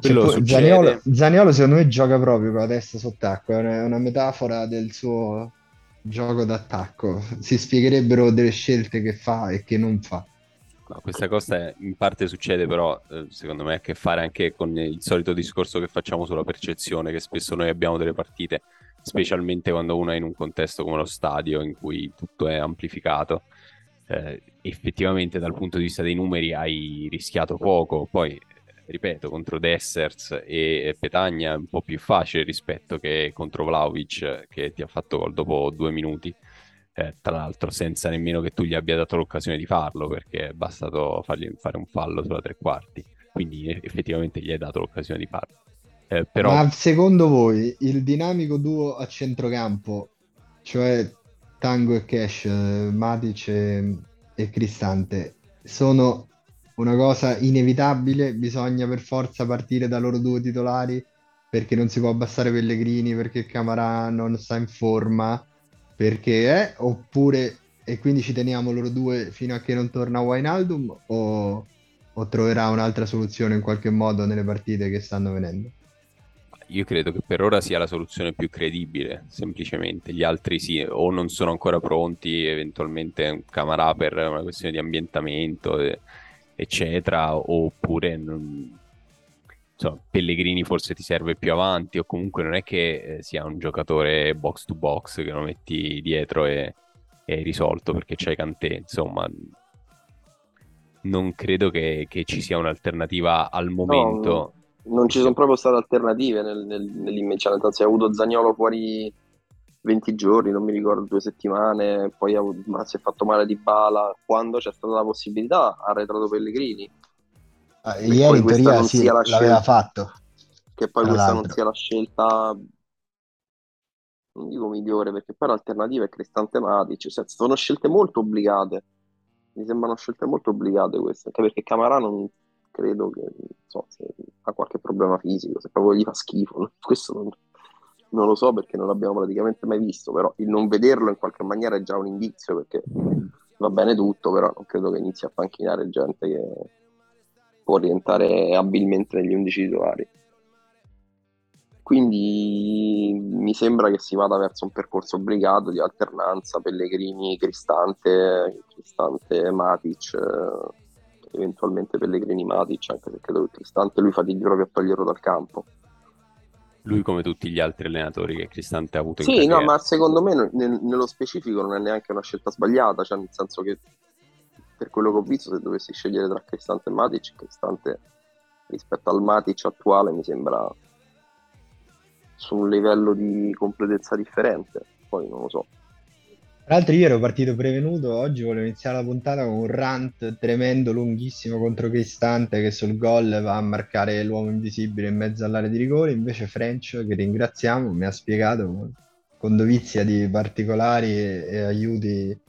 S2: Quello
S3: Cioè, poi
S2: succede.
S3: Zaniolo, Zaniolo secondo me gioca proprio con la testa sott'acqua, è una, è una metafora del suo gioco d'attacco. Si spiegherebbero delle scelte che fa e che non fa.
S2: No, questa cosa in parte succede, però eh, secondo me ha a che fare anche con il solito discorso che facciamo sulla percezione, che spesso noi abbiamo delle partite, specialmente quando uno è in un contesto come lo stadio, in cui tutto è amplificato. Eh, effettivamente dal punto di vista dei numeri hai rischiato poco, poi eh, ripeto, contro Dessers e Petagna è un po' più facile rispetto che contro Vlahovic eh, che ti ha fatto gol dopo due minuti eh, tra l'altro senza nemmeno che tu gli abbia dato l'occasione di farlo, perché è bastato fargli fare un fallo sulla tre quarti, quindi eh, effettivamente gli hai dato l'occasione di farlo. Eh, però
S3: Ma secondo voi il dinamico duo a centrocampo, cioè Tango e Cash, Matic e, e Cristante, sono una cosa inevitabile? Bisogna per forza partire da loro due titolari perché non si può abbassare Pellegrini, perché Camarà non sta in forma, perché è, oppure e quindi ci teniamo loro due fino a che non torna Wijnaldum o, o troverà un'altra soluzione in qualche modo nelle partite che stanno venendo?
S2: io credo che per ora sia la soluzione più credibile, semplicemente. Gli altri sì, o non sono ancora pronti, eventualmente Camarà per una questione di ambientamento, eccetera, oppure non- insomma, Pellegrini forse ti serve più avanti, o comunque non è che eh, sia un giocatore box to box che lo metti dietro e, e risolto perché c'hai Kanté, insomma. Non credo che, che ci sia un'alternativa al momento.
S4: Non ci sono proprio state alternative nel, nel, nell'immediato, nel senso, hai avuto Zaniolo fuori 20 giorni, non mi ricordo, due settimane, poi ha si è fatto male di bala. Quando c'è stata la possibilità, ha arretrato Pellegrini.
S3: Ah, ieri in teoria sì,
S4: sia
S3: l'aveva fatto.
S4: Che poi questa non sia la scelta, non dico migliore, perché poi l'alternativa è Cristante Matic. Cioè, sono scelte molto obbligate. Mi sembrano scelte molto obbligate queste, anche perché Camarà non credo che, so, ha qualche problema fisico, se proprio gli fa schifo. Questo non, non lo so perché non l'abbiamo praticamente mai visto, però il non vederlo in qualche maniera è già un indizio, perché va bene tutto, però non credo che inizi a panchinare gente che può rientrare abilmente negli 11 titolari. Quindi mi sembra che si vada verso un percorso obbligato di alternanza Pellegrini, Cristante, Cristante, Matic, eh, eventualmente Pellegrini, Matic, anche se credo che Cristante lui fatighi proprio a toglierlo dal campo.
S2: Lui, come tutti gli altri allenatori che Cristante ha avuto in
S4: Sì, no, ma secondo me ne- ne- nello specifico non è neanche una scelta sbagliata, cioè nel senso che per quello che ho visto, se dovessi scegliere tra Cristante e Matic, Cristante rispetto al Matic attuale mi sembra su un livello di completezza differente, poi non lo so.
S3: Tra l'altro io ero partito prevenuto, oggi volevo iniziare la puntata con un rant tremendo, lunghissimo contro Cristante che sul gol va a marcare l'uomo invisibile in mezzo all'area di rigore, invece French, che ringraziamo, mi ha spiegato con, dovizia di particolari e, e aiuti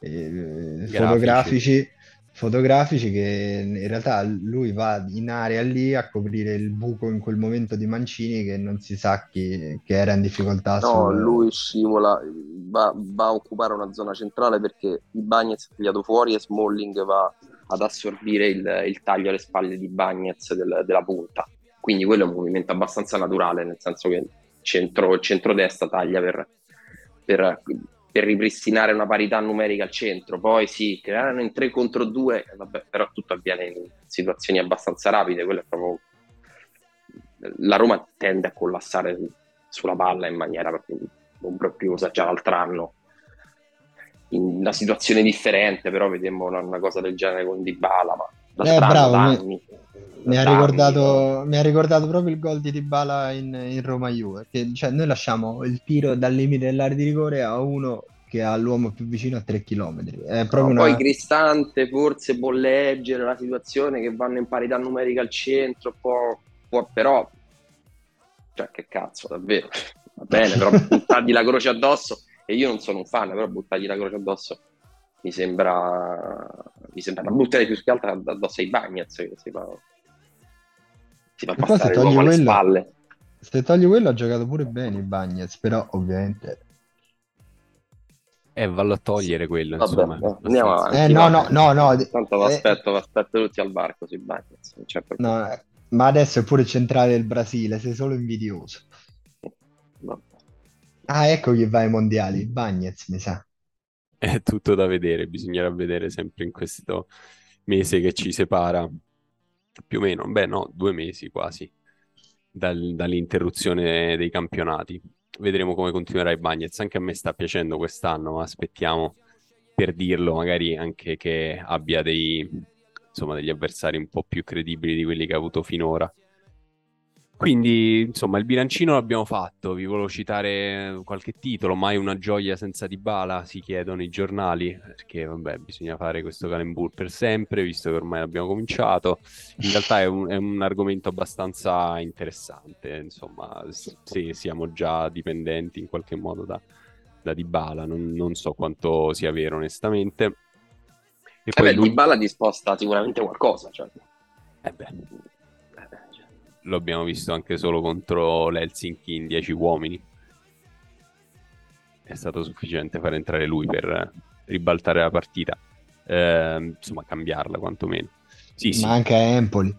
S3: eh,
S2: Grafici.
S3: fotografici fotografici che in realtà lui va in area lì a coprire il buco in quel momento di Mancini che non si sa chi, che era in difficoltà.
S4: No, sul... lui scivola, va, va, a occupare una zona centrale perché i Bagnets è tagliato fuori e Smalling va ad assorbire il, il taglio alle spalle di Bagnets del, della punta. Quindi quello è un movimento abbastanza naturale, nel senso che centro, il centrodestra taglia per, per per ripristinare una parità numerica al centro. Poi sì, crearono in 3 contro 2, vabbè, però tutto avviene in situazioni abbastanza rapide. Quello è proprio... La Roma tende a collassare sulla palla in maniera ombrobriosa già l'altro anno. In una situazione differente, però vedemmo una, una cosa del genere con Dybala, ma da
S3: eh, bravo, anni, mi, mi, ha ricordato, mi, ha ricordato, proprio il gol di Dybala in, in Roma Juve, che cioè, noi lasciamo il tiro dal limite dell'area di rigore a uno che ha l'uomo più vicino a 3 km. È
S4: no, una... Poi Cristante forse può leggere la situazione che vanno in parità numerica al centro, può, può però... Cioè, che cazzo, davvero. Va bene, però buttargli la croce addosso, e io non sono un fan, però buttargli la croce addosso mi sembra, mi sembra buttare più che altro addosso ai Bagnets che si fa, si fa passare l'uomo
S3: quello,
S4: alle spalle.
S3: Se togli quello ha giocato pure bene i Bagnets, però ovviamente...
S2: Eh, vallo a togliere quello, Vabbè, insomma.
S4: Eh, andiamo avanti.
S3: Eh, no, no, no, no.
S4: Tanto aspetto, eh, aspetto tutti al barco sui Bagnets.
S3: No, ma adesso è pure centrale del Brasile, sei solo invidioso. Vabbè. Ah, ecco chi va ai mondiali, Bagnets, mi sa
S2: è tutto da vedere, bisognerà vedere sempre in questo mese che ci separa, più o meno, beh no, due mesi quasi, dal, dall'interruzione dei campionati. Vedremo come continuerà il Bagnets, anche a me sta piacendo quest'anno, ma aspettiamo per dirlo, magari anche che abbia dei, insomma, degli avversari un po' più credibili di quelli che ha avuto finora. Quindi, insomma, il bilancino l'abbiamo fatto. Vi volevo citare qualche titolo. Mai una gioia senza Dybala, si chiedono i giornali, perché vabbè, bisogna fare questo calembur per sempre, visto che ormai abbiamo cominciato. In realtà è un, è un argomento abbastanza interessante. Insomma, sì, siamo già dipendenti in qualche modo da, da Dybala. Non, non so quanto sia vero, onestamente.
S4: E poi eh beh, lui... Dybala disposta sicuramente qualcosa. Cioè.
S2: Eh beh lo abbiamo visto anche solo contro l'Helsinki in 10 uomini. È stato sufficiente far entrare lui per ribaltare la partita, eh, insomma, cambiarla quantomeno.
S3: Sì, Ma sì. anche a Empoli.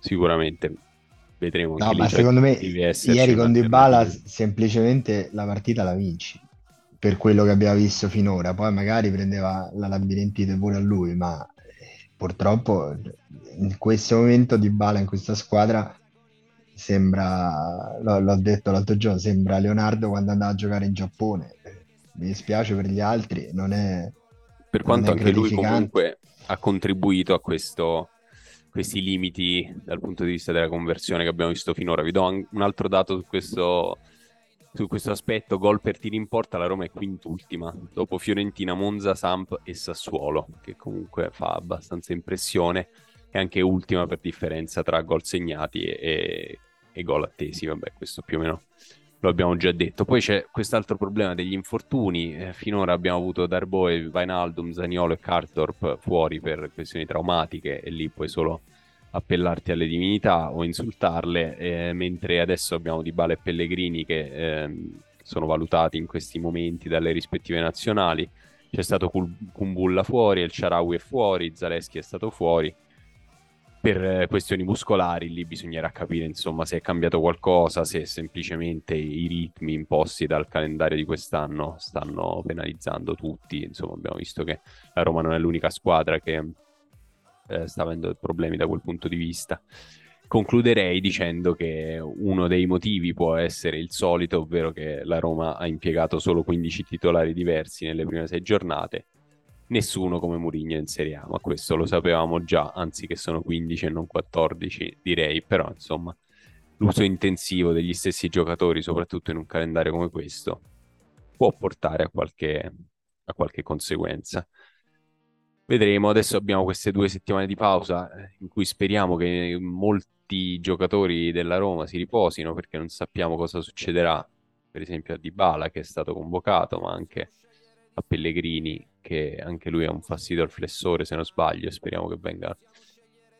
S2: Sicuramente. Vedremo.
S3: No, ma secondo me ieri con Dybala semplicemente la partita la vinci per quello che abbiamo visto finora. Poi magari prendeva la labirintite pure a lui, ma purtroppo in questo momento di bala in questa squadra sembra, l'ho, l'ho detto l'altro giorno, sembra Leonardo quando andava a giocare in Giappone. Mi dispiace per gli altri, non è...
S2: Per quanto anche lui comunque ha contribuito a questo, questi limiti dal punto di vista della conversione che abbiamo visto finora. Vi do un altro dato su questo su questo aspetto, gol per tiri in porta, la Roma è quintultima, dopo Fiorentina, Monza, Samp e Sassuolo, che comunque fa abbastanza impressione, e anche ultima per differenza tra gol segnati e, e gol attesi, vabbè questo più o meno lo abbiamo già detto. Poi c'è quest'altro problema degli infortuni, eh, finora abbiamo avuto Darboe, Vainaldum, Zaniolo e Cartorp fuori per questioni traumatiche e lì puoi solo appellarti alle divinità o insultarle, eh, mentre adesso abbiamo Di Bale e Pellegrini che eh, sono valutati in questi momenti dalle rispettive nazionali. C'è stato Kumbulla fuori, El Sharawi è fuori, Zaleschi è stato fuori. Per eh, questioni muscolari lì bisognerà capire insomma se è cambiato qualcosa, se semplicemente i ritmi imposti dal calendario di quest'anno stanno penalizzando tutti. Insomma abbiamo visto che la Roma non è l'unica squadra che eh, sta avendo problemi da quel punto di vista. Concluderei dicendo che uno dei motivi può essere il solito, ovvero che la Roma ha impiegato solo 15 titolari diversi nelle prime sei giornate, nessuno come Mourinho in Serie A, ma questo lo sapevamo già, anzi che sono 15 e non 14 direi, però insomma l'uso intensivo degli stessi giocatori, soprattutto in un calendario come questo, può portare a qualche, a qualche conseguenza. Vedremo, adesso abbiamo queste due settimane di pausa eh, in cui speriamo che molti giocatori della Roma si riposino perché non sappiamo cosa succederà, per esempio a Dybala che è stato convocato, ma anche a Pellegrini anche, anche lui ha un fastidio al flessore, se non sbaglio, speriamo che venga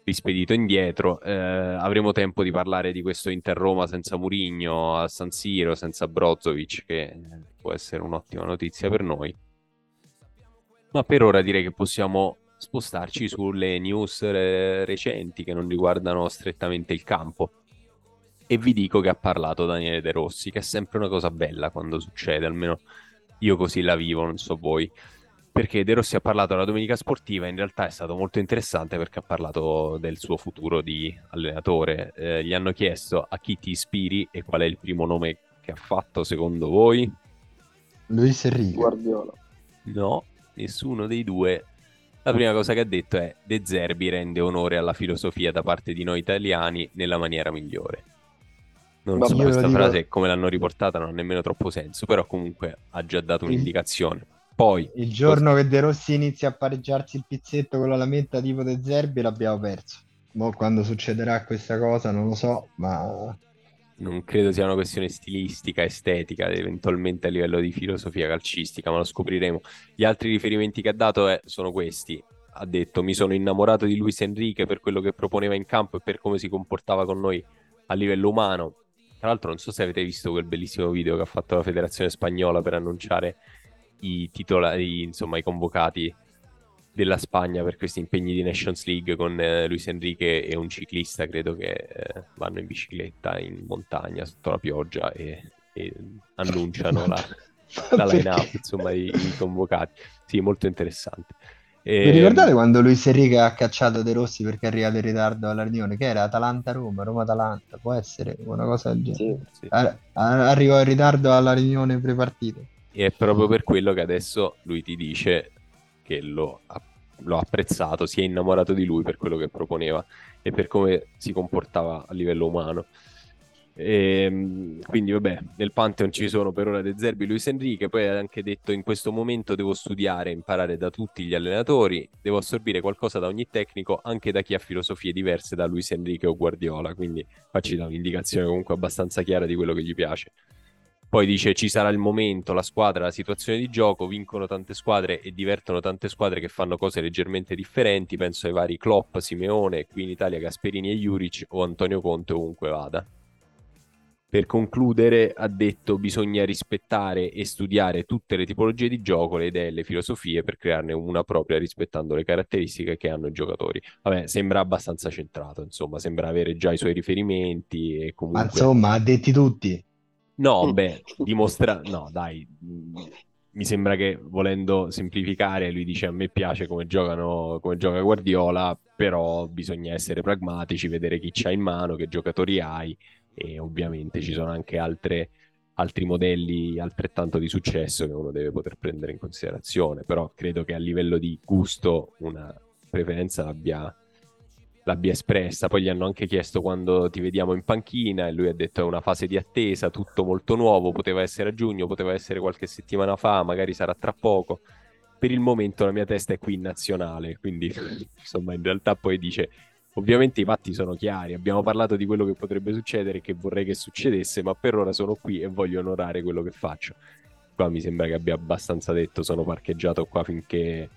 S2: rispedito indietro. Eh, avremo tempo di parlare di questo Inter Roma senza Murigno a San Siro, senza Brozovic, che può essere un'ottima notizia per noi. Ma per ora direi che possiamo spostarci sulle news re- recenti che non riguardano strettamente il campo. E vi dico che ha parlato Daniele De Rossi, che è sempre una cosa bella quando succede, almeno io così la vivo, non so voi perché De Rossi ha parlato della domenica sportiva, in realtà è stato molto interessante perché ha parlato del suo futuro di allenatore. Eh, gli hanno chiesto a chi ti ispiri e qual è il primo nome che ha fatto secondo voi?
S3: Luis Enrique.
S4: Guardiola.
S2: No, nessuno dei due. La prima cosa che ha detto è De Zerbi rende onore alla filosofia da parte di noi italiani nella maniera migliore. Non
S3: Vabbè,
S2: so questa
S3: dico...
S2: frase come l'hanno riportata non ha nemmeno troppo senso, però comunque ha già dato un'indicazione. Poi,
S3: il giorno così... che De Rossi inizia a pareggiarsi il pizzetto con la lametta tipo De Zerbi l'abbiamo perso. Mo quando succederà questa cosa non lo so, ma...
S2: Non credo sia una questione stilistica, estetica, eventualmente a livello di filosofia calcistica, ma lo scopriremo. Gli altri riferimenti che ha dato è, sono questi. Ha detto, mi sono innamorato di Luis Enrique per quello che proponeva in campo e per come si comportava con noi a livello umano. Tra l'altro non so se avete visto quel bellissimo video che ha fatto la federazione spagnola per annunciare i titolari, insomma, i convocati della Spagna per questi impegni di Nations League con eh, Luis Enrique e un ciclista, credo che eh, vanno in bicicletta in montagna sotto la pioggia e, e annunciano la, la line-up, insomma, i, i, convocati. Sì, molto interessante.
S3: E... Vi ricordate quando Luis Enrique ha cacciato De Rossi perché è arrivato in ritardo alla riunione? Che era Atalanta-Roma, Roma-Atalanta, può essere una cosa del genere. Sì, sì. Arrivò in ritardo alla riunione prepartita.
S2: E è proprio per quello che adesso lui ti dice che lo ha, l'ho apprezzato, si è innamorato di lui per quello che proponeva e per come si comportava a livello umano. E, ehm, quindi vabbè, nel Pantheon ci sono per ora De Zerbi Luis Enrique, poi ha anche detto in questo momento devo studiare, imparare da tutti gli allenatori, devo assorbire qualcosa da ogni tecnico, anche da chi ha filosofie diverse da Luis Enrique o Guardiola, quindi qua ci un'indicazione comunque abbastanza chiara di quello che gli piace. Poi dice ci sarà il momento, la squadra, la situazione di gioco, vincono tante squadre e divertono tante squadre che fanno cose leggermente differenti, penso ai vari Klopp, Simeone, qui in Italia Gasperini e Juric o Antonio Conte ovunque vada. Per concludere ha detto bisogna rispettare e studiare tutte le tipologie di gioco, le idee le filosofie per crearne una propria rispettando le caratteristiche che hanno i giocatori. Vabbè, sembra abbastanza centrato, insomma, sembra avere già i suoi riferimenti e comunque...
S3: Ma insomma, ha detti tutti.
S2: No, beh, dimostra... No, dai, mi sembra che volendo semplificare, lui dice a me piace come, giocano, come gioca Guardiola, però bisogna essere pragmatici, vedere chi c'ha in mano, che giocatori hai. E ovviamente ci sono anche altre, altri modelli altrettanto di successo che uno deve poter prendere in considerazione, però credo che a livello di gusto una preferenza l'abbia l'abbia espressa. Poi gli hanno anche chiesto quando ti vediamo in panchina e lui ha detto è una fase di attesa, tutto molto nuovo, poteva essere a giugno, poteva essere qualche settimana fa, magari sarà tra poco. Per il momento la mia testa è qui in nazionale, quindi insomma in realtà poi dice ovviamente i fatti sono chiari, abbiamo parlato di quello che potrebbe succedere e che vorrei che succedesse, ma per ora sono qui e voglio onorare quello che faccio. Qua mi sembra che abbia abbastanza detto, sono parcheggiato qua finché,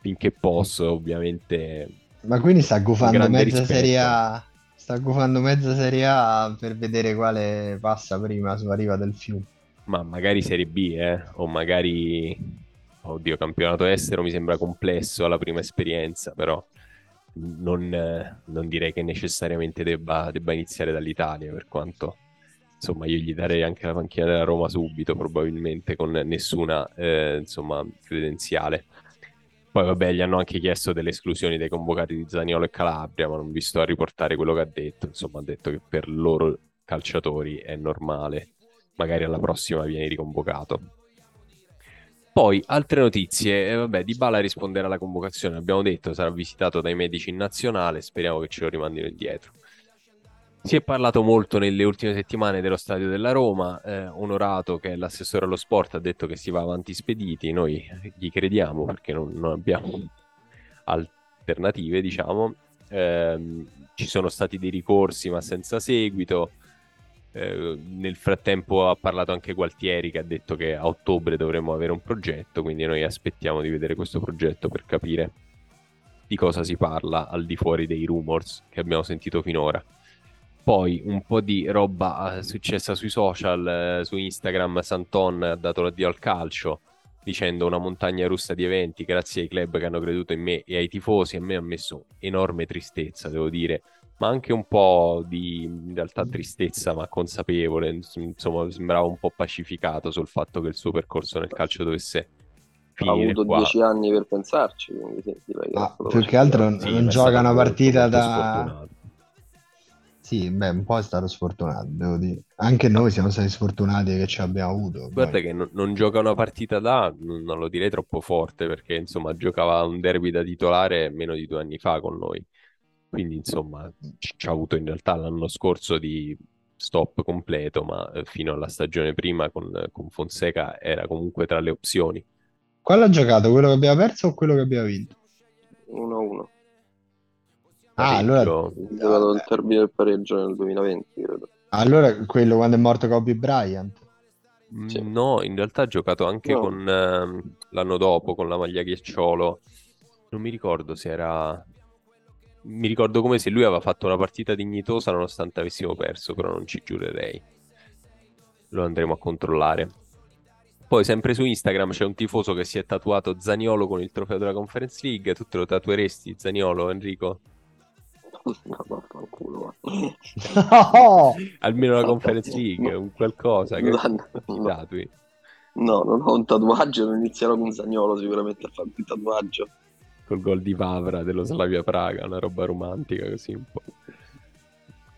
S2: finché posso, ovviamente
S3: ma quindi sta gufando mezza rispetto. serie A. Sta gufando mezza serie A per vedere quale passa prima sulla riva del fiume.
S2: Ma magari Serie B, eh? O magari. Oddio, campionato estero mi sembra complesso alla prima esperienza, però non, non direi che necessariamente debba, debba, iniziare dall'Italia, per quanto insomma io gli darei anche la panchina della Roma subito, probabilmente con nessuna eh, insomma, credenziale. Poi vabbè, gli hanno anche chiesto delle esclusioni dei convocati di Zaniolo e Calabria, ma non vi sto a riportare quello che ha detto. Insomma, ha detto che per loro calciatori è normale. Magari alla prossima viene riconvocato. Poi, altre notizie. Eh, vabbè, Di Bala risponderà alla convocazione. Abbiamo detto sarà visitato dai medici in nazionale. Speriamo che ce lo rimandino indietro. Si è parlato molto nelle ultime settimane dello stadio della Roma. Eh, Onorato, che è l'assessore allo sport, ha detto che si va avanti spediti. Noi gli crediamo perché non, non abbiamo alternative, diciamo. Eh, ci sono stati dei ricorsi, ma senza seguito. Eh, nel frattempo ha parlato anche Gualtieri che ha detto che a ottobre dovremmo avere un progetto, quindi noi aspettiamo di vedere questo progetto per capire di cosa si parla al di fuori dei rumors che abbiamo sentito finora. Poi un po' di roba successa sui social, eh, su Instagram, Santon ha dato l'addio al calcio dicendo una montagna russa di eventi grazie ai club che hanno creduto in me e ai tifosi. A me ha messo enorme tristezza, devo dire, ma anche un po' di in realtà tristezza, ma consapevole. Insomma, sembrava un po' pacificato sul fatto che il suo percorso nel calcio dovesse finire.
S4: Ha avuto
S2: qua.
S4: dieci anni per pensarci, quindi sì, direi
S3: Ah, più che altro.
S2: Sì,
S3: non gioca una partita da... Sì, beh, un po' è stato sfortunato, devo dire. Anche noi siamo stati sfortunati che ci abbiamo avuto.
S2: Guarda
S3: poi.
S2: che non, non gioca una partita da, non lo direi troppo forte, perché insomma giocava un derby da titolare meno di due anni fa con noi. Quindi insomma ci ci ha avuto in realtà l'anno scorso di stop completo, ma eh, fino alla stagione prima con, con Fonseca era comunque tra le opzioni.
S3: Qual ha giocato? Quello che abbiamo perso o quello che abbiamo vinto?
S4: 1-1.
S3: Ah, allora.
S4: Ha giocato il termine del pareggio nel 2020, credo.
S3: allora quello quando è morto Kobe Bryant.
S2: Mm,
S4: Sì.
S2: No, in realtà ha giocato anche
S4: No.
S2: con ehm, l'anno dopo con la maglia ghiacciolo. Non mi ricordo se era. Mi ricordo come se lui aveva fatto una partita dignitosa nonostante avessimo perso, però non ci giurerei. Lo andremo a controllare. Poi, sempre su Instagram c'è un tifoso che si è tatuato Zaniolo con il trofeo della Conference League. Tu te lo tatueresti, Zaniolo, Enrico?
S4: No, vaffanculo, va.
S3: No!
S2: Almeno la Conference League, un qualcosa che
S4: No, no,
S2: tatui.
S4: no, non ho un tatuaggio, non inizierò con Zagnolo sicuramente a fare un tatuaggio.
S2: col gol di Vavra dello Slavia Praga, una roba romantica così un po'.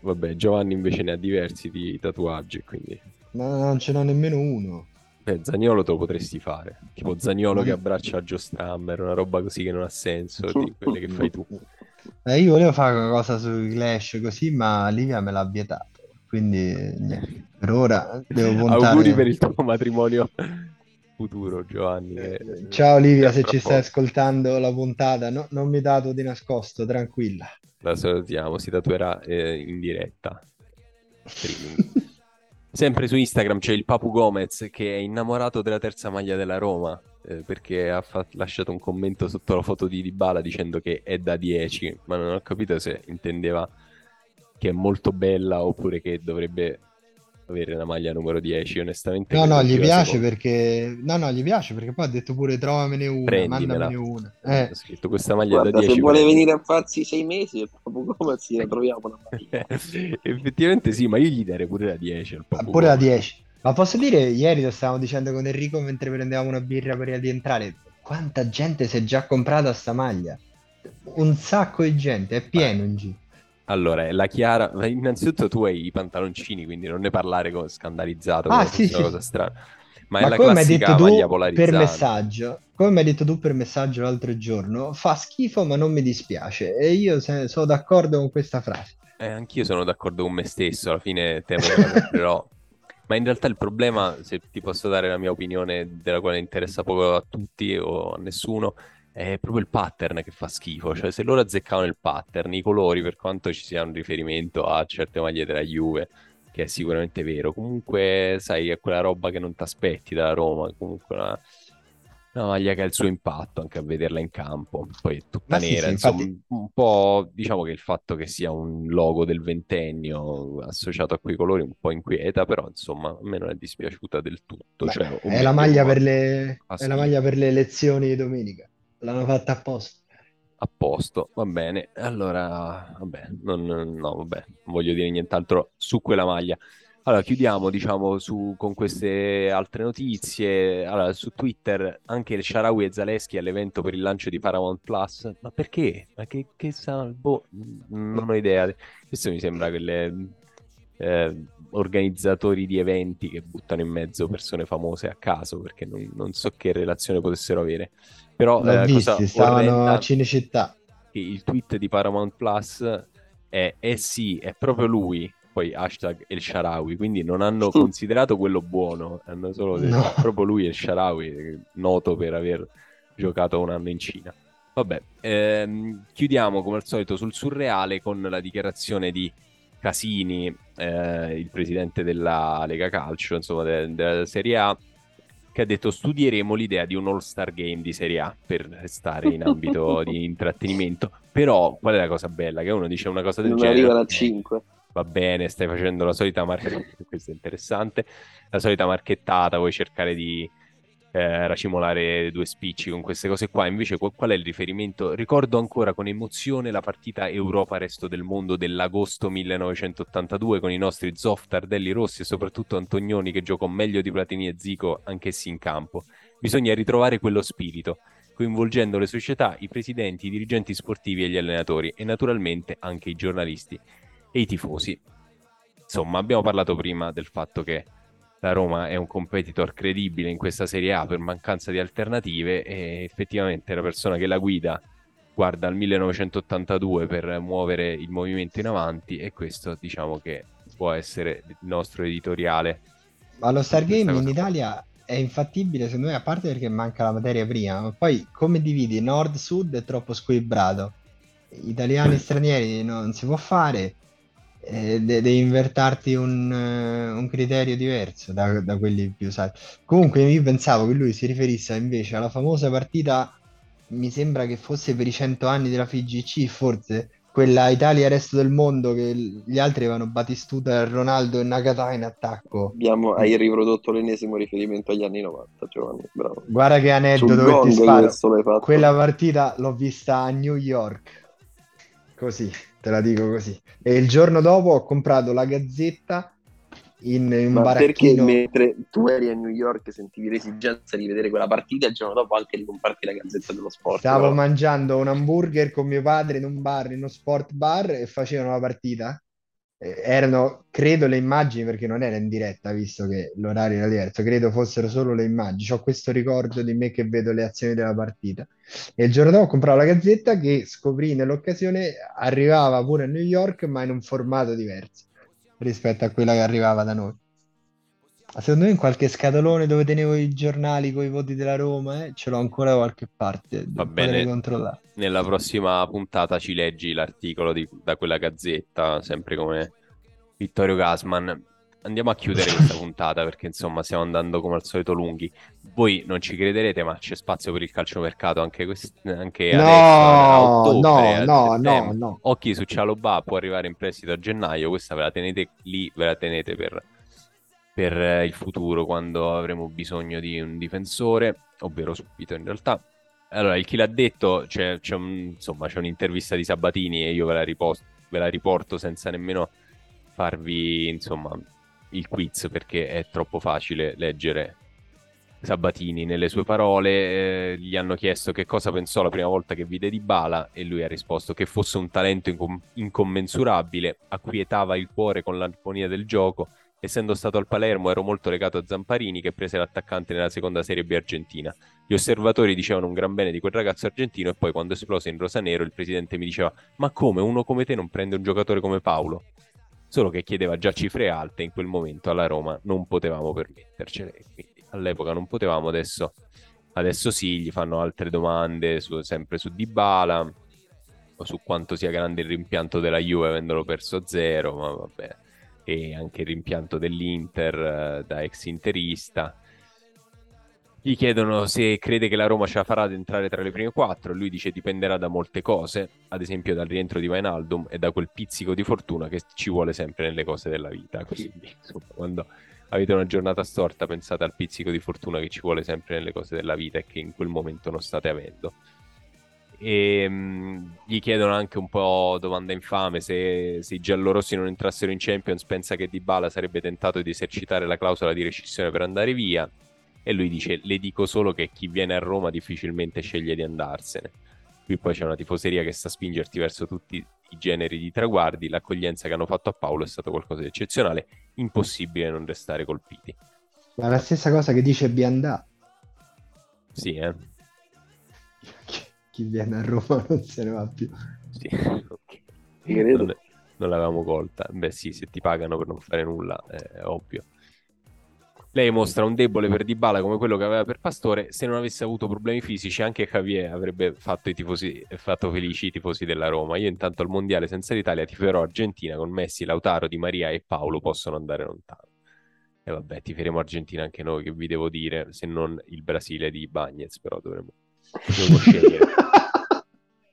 S2: Vabbè, Giovanni invece ne ha diversi di tatuaggi, quindi
S3: Ma non ce n'ho nemmeno uno.
S2: Beh, Zaniolo te lo potresti fare. Tipo Zaniolo
S3: Ma-
S2: che abbraccia Joe Strammer, una roba così che non ha senso, di quelle che fai tu.
S3: Eh, io volevo fare una cosa sui Clash così, ma Livia me l'ha vietato. Quindi, niente. Per ora devo puntare...
S2: Auguri per il tuo matrimonio futuro, Giovanni. che-
S3: Eh, Ciao Livia, se ci stai ascoltando la puntata, no- non mi dato di nascosto, tranquilla.
S2: La salutiamo, si tatuerà eh, in diretta. Sempre su Instagram c'è il Papu Gomez che è innamorato della terza maglia della Roma eh, perché ha fa- lasciato un commento sotto la foto di Dybala dicendo che è da 10, ma non ho capito se intendeva che è molto bella oppure che dovrebbe avere la maglia numero 10. Onestamente,
S3: No, no, gli
S2: la
S3: piace
S2: seconda.
S3: perché... No, no, gli piace perché poi ha detto pure trovamene una,
S2: Prendimela.
S3: mandamene una. Eh,
S2: Ha scritto questa maglia è da
S4: Guarda,
S2: 10.
S4: se vuole venire a farsi sei mesi, proprio come si la troviamo una maglia.
S2: Effettivamente sì, ma io gli darei pure la 10 al
S3: pure la
S2: Gomez.
S3: 10. Ma posso dire, ieri lo stavamo dicendo con Enrico mentre prendevamo una birra per rientrare, quanta gente si è già comprata sta maglia? Un sacco di gente, è pieno in giro.
S2: Allora, è la chiara. Innanzitutto tu hai i pantaloncini, quindi non ne parlare come scandalizzato,
S3: Ah, sì,
S2: fosse una
S3: sì.
S2: cosa strana. Ma,
S3: Ma
S2: è la
S3: come
S2: classica
S3: detto
S2: maglia
S3: tu per messaggio, come mi hai detto tu per messaggio l'altro giorno, fa schifo ma non mi dispiace. E io sono d'accordo con questa frase.
S2: Eh, anch'io sono d'accordo con me stesso, alla fine temo che la comprerò. Ma in realtà il problema, se ti posso dare la mia opinione, della quale interessa poco a tutti o a nessuno, è proprio il pattern che fa schifo. Cioè, se loro azzeccavano il pattern, i colori, per quanto ci sia un riferimento a certe maglie della Juve, che è sicuramente vero, comunque, sai, è quella roba che non ti aspetti dalla Roma, comunque una, una maglia che ha il suo impatto anche a vederla in campo. Poi è tutta
S3: Ma sì,
S2: nera,
S3: sì,
S2: insomma,
S3: infatti-
S2: un po' diciamo che il fatto che sia un logo del ventennio associato a quei colori un po' inquieta, però insomma a me non è dispiaciuta del tutto.
S3: Beh,
S2: cioè,
S3: è la maglia
S2: ma
S3: per le, è la maglia per le elezioni di domenica. L'hanno fatta apposta.
S2: a posto, va bene. Allora, vabbè, non, no, vabbè, non voglio dire nient'altro su quella maglia. Allora, chiudiamo, diciamo, su, con queste altre notizie. Allora, su Twitter anche il Sharawi e Zaleschi all'evento per il lancio di Paramount Plus. Ma perché? Ma che, che sa... Boh, non ho idea. Questo mi sembra quelle eh, organizzatori di eventi che buttano in mezzo persone famose a caso, perché non, non so che relazione potessero avere. Però
S3: L'ho
S2: eh, cosa
S3: visti, stavano
S2: orrenda
S3: a Cinecittà.
S2: che il tweet di Paramount Plus è eh sì, è proprio lui, poi hashtag El Sharawi, quindi non hanno considerato quello buono, hanno solo detto
S3: No.
S2: proprio lui El Sharawi, noto per aver giocato un anno in Cina. Vabbè, ehm, chiudiamo come al solito sul surreale con la dichiarazione di Casini, eh, il presidente della Lega Calcio, insomma, de- della Serie A, che ha detto studieremo l'idea di un All-Star Game di Serie A per stare in ambito di intrattenimento. Però qual è la cosa bella? Che uno dice una cosa del
S4: non
S2: genere.
S4: arrivano a
S2: eh,
S4: 5.
S2: Va bene, stai facendo la solita marchettata, questo è interessante, la solita marchettata, vuoi cercare di eh, racimolare due spicci con queste cose qua. Invece, qual, qual è il riferimento? Ricordo ancora con emozione la partita Europa-Resto del Mondo dell'agosto 1982 con i nostri Zoff, Tardelli, Rossi e soprattutto Antonioni che giocò meglio di Platini e Zico anch'essi in campo. Bisogna ritrovare quello spirito, coinvolgendo le società, i presidenti, i dirigenti sportivi e gli allenatori e naturalmente anche i giornalisti e i tifosi. Insomma, abbiamo parlato prima del fatto che la Roma è un competitor credibile in questa Serie A per mancanza di alternative e effettivamente la persona che la guida guarda al 1982 per muovere il movimento in avanti e questo diciamo che può essere il nostro editoriale.
S3: Ma lo Star
S2: Questa
S3: Game in. Italia è infattibile secondo me, a parte perché manca la materia prima, ma poi come dividi nord-sud è troppo squilibrato. Italiani e stranieri non si può fare, eh, de- devi invertarti un, eh, un criterio diverso da, da quelli più usati. Comunque io pensavo che lui si riferisse invece alla famosa partita, mi sembra che fosse per i 100 anni della FIGC, forse, quella Italia-Resto del Mondo che gli altri avevano Batistuta, Ronaldo e Nakata in attacco.
S4: Abbiamo, hai riprodotto l'ennesimo riferimento agli anni 90, Giovanni. Bravo.
S3: Guarda che aneddoto che ti sparo. Quella partita l'ho vista a New York. Così, te la dico così. E il giorno dopo ho comprato la Gazzetta in, in un
S4: Ma perché mentre tu eri a New York sentivi l'esigenza di vedere quella partita il giorno dopo anche di comprarti la Gazzetta dello Sport?
S3: Stavo
S4: però?
S3: mangiando un hamburger con mio padre in un bar, in uno sport bar e facevano la partita. Eh, erano, credo, le immagini perché non era in diretta, visto che l'orario era diverso. Credo fossero solo le immagini. Ho questo ricordo di me che vedo le azioni della partita. E il giorno dopo compravo la Gazzetta che scoprì nell'occasione arrivava pure a New York, ma in un formato diverso rispetto a quella che arrivava da noi. Ma secondo me in qualche scatolone dove tenevo i giornali con i voti della Roma, eh, ce l'ho ancora da qualche parte.
S2: Va bene.
S3: controllare.
S2: Nella prossima puntata ci leggi l'articolo di- da quella gazzetta, sempre come Vittorio Gasman. Andiamo a chiudere questa puntata perché insomma stiamo andando come al solito lunghi. Voi non ci crederete, ma c'è spazio per il calciomercato anche, quest- anche
S3: No,
S2: adesso, ottobre,
S3: no, no, no, no.
S2: Occhi su Cialobà può arrivare in prestito a gennaio, questa ve la tenete lì, ve la tenete per, per eh, il futuro quando avremo bisogno di un difensore, ovvero subito in realtà. Allora, il chi l'ha detto, c'è, c'è un- insomma, c'è un'intervista di Sabatini e io ve la, ripos- ve la riporto senza nemmeno farvi, insomma, il quiz perché è troppo facile leggere Sabatini nelle sue parole. eh, gli hanno chiesto che cosa pensò la prima volta che vide Dybala e lui ha risposto che fosse un talento incom- incommensurabile, acquietava il cuore con l'armonia del gioco. Essendo stato al Palermo ero molto legato a Zamparini che prese l'attaccante nella seconda Serie B argentina. Gli osservatori dicevano un gran bene di quel ragazzo argentino e poi quando esplose in rosanero il presidente mi diceva ma come uno come te non prende un giocatore come Paolo? Solo che chiedeva già cifre alte in quel momento alla Roma non potevamo permettercele. Quindi all'epoca non potevamo, adesso, adesso sì, gli fanno altre domande su- sempre su Dybala o su quanto sia grande il rimpianto della Juve avendolo perso a zero, ma vabbè, e anche il rimpianto dell'Inter eh, da ex interista. Gli chiedono se crede che la Roma ce la farà ad entrare tra le prime quattro. Lui dice dipenderà da molte cose, ad esempio dal rientro di Wijnaldum e da quel pizzico di fortuna che ci vuole sempre nelle cose della vita. Quindi, insomma, quando avete una giornata storta, pensate al pizzico di fortuna che ci vuole sempre nelle cose della vita e che in quel momento non state avendo. E mh, gli chiedono anche un po' domanda infame se, se i giallorossi non entrassero in Champions pensa che Dybala sarebbe tentato di esercitare la clausola di rescissione per andare via. E lui dice le dico solo che chi viene a Roma difficilmente sceglie di andarsene. Qui poi c'è una tifoseria che sta a spingerti verso tutti i generi di traguardi. L'accoglienza che hanno fatto a Paolo è stato qualcosa di eccezionale. Impossibile non restare colpiti.
S3: Ma la stessa cosa che dice Biandà.
S2: sì eh
S3: Chi- viene a Roma non se ne va più.
S2: sì ok
S4: Ti credo.
S2: non, non l'avevamo colta beh sì se ti pagano per non fare nulla è ovvio lei mostra un debole per Dybala come quello che aveva per Pastore. Se non avesse avuto problemi fisici, anche Javier avrebbe fatto, i tifosi, fatto felici i tifosi della Roma. Io intanto al mondiale senza l'Italia tiferò Argentina con Messi, Lautaro, Di Maria e Paolo possono andare lontano. E vabbè, tiferemo Argentina anche noi, che vi devo dire, se non il Brasile di Bagnez, però dovremmo, dovremmo scegliere.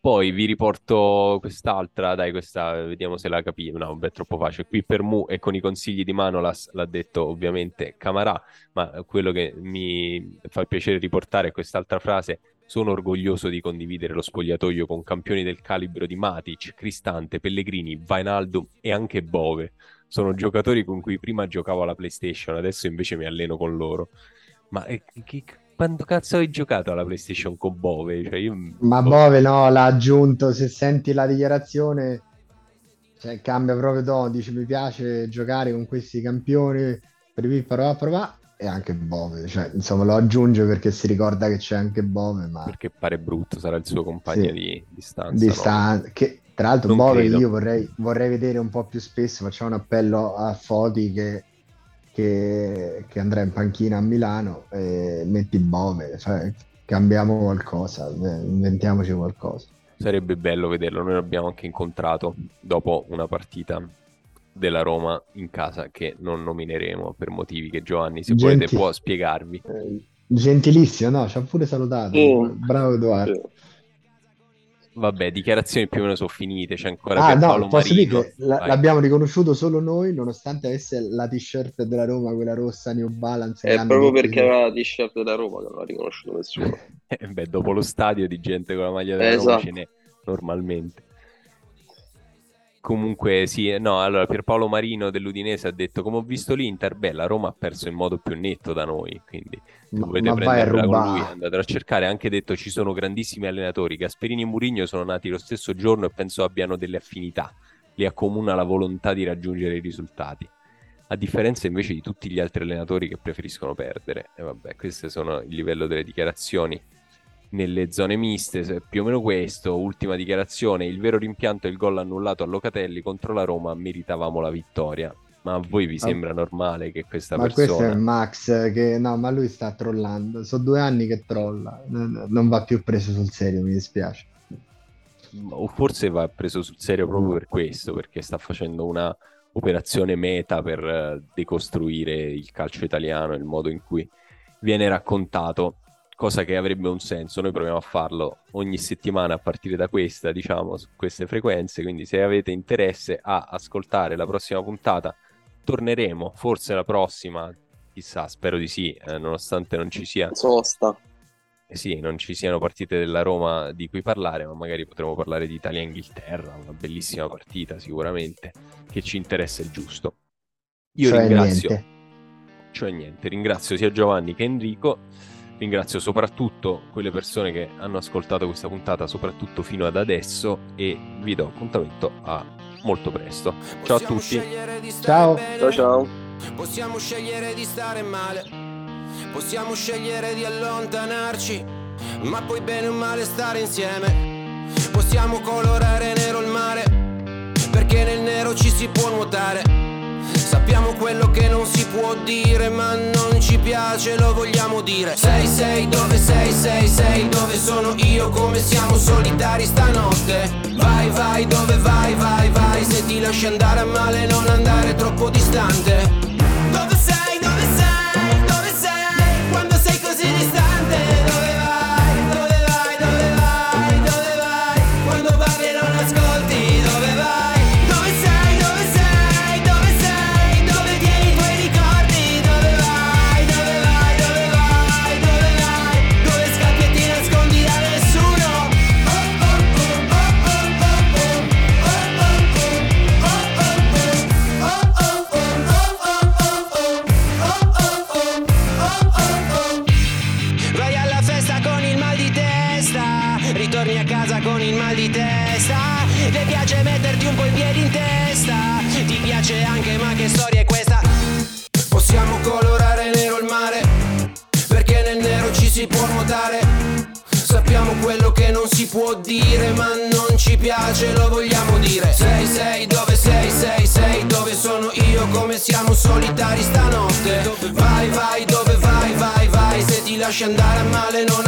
S2: Poi vi riporto quest'altra, dai, questa vediamo se la capivo. No, è troppo facile. Qui per Mu e con i consigli di Manolas l'ha detto ovviamente Camarà, ma quello che mi fa piacere riportare è quest'altra frase. Sono orgoglioso di condividere lo spogliatoio con campioni del calibro di Matic, Cristante, Pellegrini, Vainaldo e anche Bove. Sono giocatori con cui prima giocavo alla PlayStation, adesso invece mi alleno con loro. Ma eh, che, quando cazzo hai giocato alla PlayStation con Bove? Cioè io...
S3: Ma Bove no, l'ha aggiunto, se senti la dichiarazione, cioè, cambia proprio tono, dice mi piace giocare con questi campioni, per provare, provare, e anche Bove, cioè, insomma lo aggiunge perché si ricorda che c'è anche Bove, ma...
S2: Perché pare brutto, sarà il suo compagno sì, di, di stanza.
S3: Di stanza, no? che tra l'altro non Bove credo. io vorrei, vorrei vedere un po' più spesso, facciamo un appello a Foti che che, che andrà in panchina a Milano e metti Bove, cioè cambiamo qualcosa, inventiamoci qualcosa.
S2: Sarebbe bello vederlo, noi l'abbiamo anche incontrato dopo una partita della Roma in casa che non nomineremo per motivi che Giovanni se Genti... volete può spiegarvi.
S3: Eh, gentilissimo, no, ci ha pure salutato. Mm. Bravo Edoardo.
S2: Vabbè, dichiarazioni più o meno sono finite. C'è ancora
S3: ah, no, Paolo posso Marino. dire che l'abbiamo riconosciuto solo noi, nonostante avesse la t-shirt della Roma, quella rossa New Balance.
S4: È proprio perché aveva la t-shirt della Roma che non l'ha riconosciuto nessuno.
S2: eh, beh, dopo lo stadio di gente con la maglia della esatto. Roma ce n'è normalmente. Comunque sì, no, allora Pierpaolo Marino dell'Udinese ha detto come ho visto l'Inter, beh la Roma ha perso in modo più netto da noi, quindi ma, volete prenderla con lui andatelo a cercare, ha anche detto ci sono grandissimi allenatori, Gasperini e Murigno sono nati lo stesso giorno e penso abbiano delle affinità, li accomuna la volontà di raggiungere i risultati, a differenza invece di tutti gli altri allenatori che preferiscono perdere, e vabbè questo sono il livello delle dichiarazioni nelle zone miste, più o meno questo, ultima dichiarazione, il vero rimpianto è il gol annullato a Locatelli contro la Roma, meritavamo la vittoria. Ma a voi vi sembra ah, normale che questa
S3: ma
S2: persona...
S3: Ma questo è Max che... No, ma lui sta trollando. Sono due anni che trolla. Non va più preso sul serio, mi dispiace.
S2: O forse va preso sul serio proprio per questo, perché sta facendo una operazione meta per eh, decostruire il calcio italiano, il modo in cui viene raccontato cosa che avrebbe un senso. Noi proviamo a farlo ogni settimana a partire da questa, diciamo, su queste frequenze. Quindi, se avete interesse a ascoltare la prossima puntata, torneremo. Forse la prossima, chissà, spero di sì, eh, nonostante non ci sia.
S4: Sosta.
S2: Eh sì, non ci siano partite della Roma di cui parlare, ma magari potremo parlare di Italia-Inghilterra, una bellissima partita sicuramente, che ci interessa il giusto. Io cioè ringrazio, niente. cioè niente, ringrazio sia Giovanni che Enrico Ringrazio soprattutto quelle persone che hanno ascoltato questa puntata, soprattutto fino ad adesso, e vi do appuntamento a molto presto. Ciao a tutti.
S3: Ciao.
S4: Ciao ciao.
S1: Possiamo scegliere di stare male, possiamo scegliere di allontanarci, ma poi bene o male stare insieme. Possiamo colorare nero il mare, perché nel nero ci si può nuotare Sappiamo quello che non si può dire ma non ci piace, lo vogliamo dire. Sei, sei, dove sei, sei, sei, dove sono io, come siamo solitari stanotte. Vai, vai, dove vai, vai, vai, se ti lasci andare a male non andare troppo distante andare a male non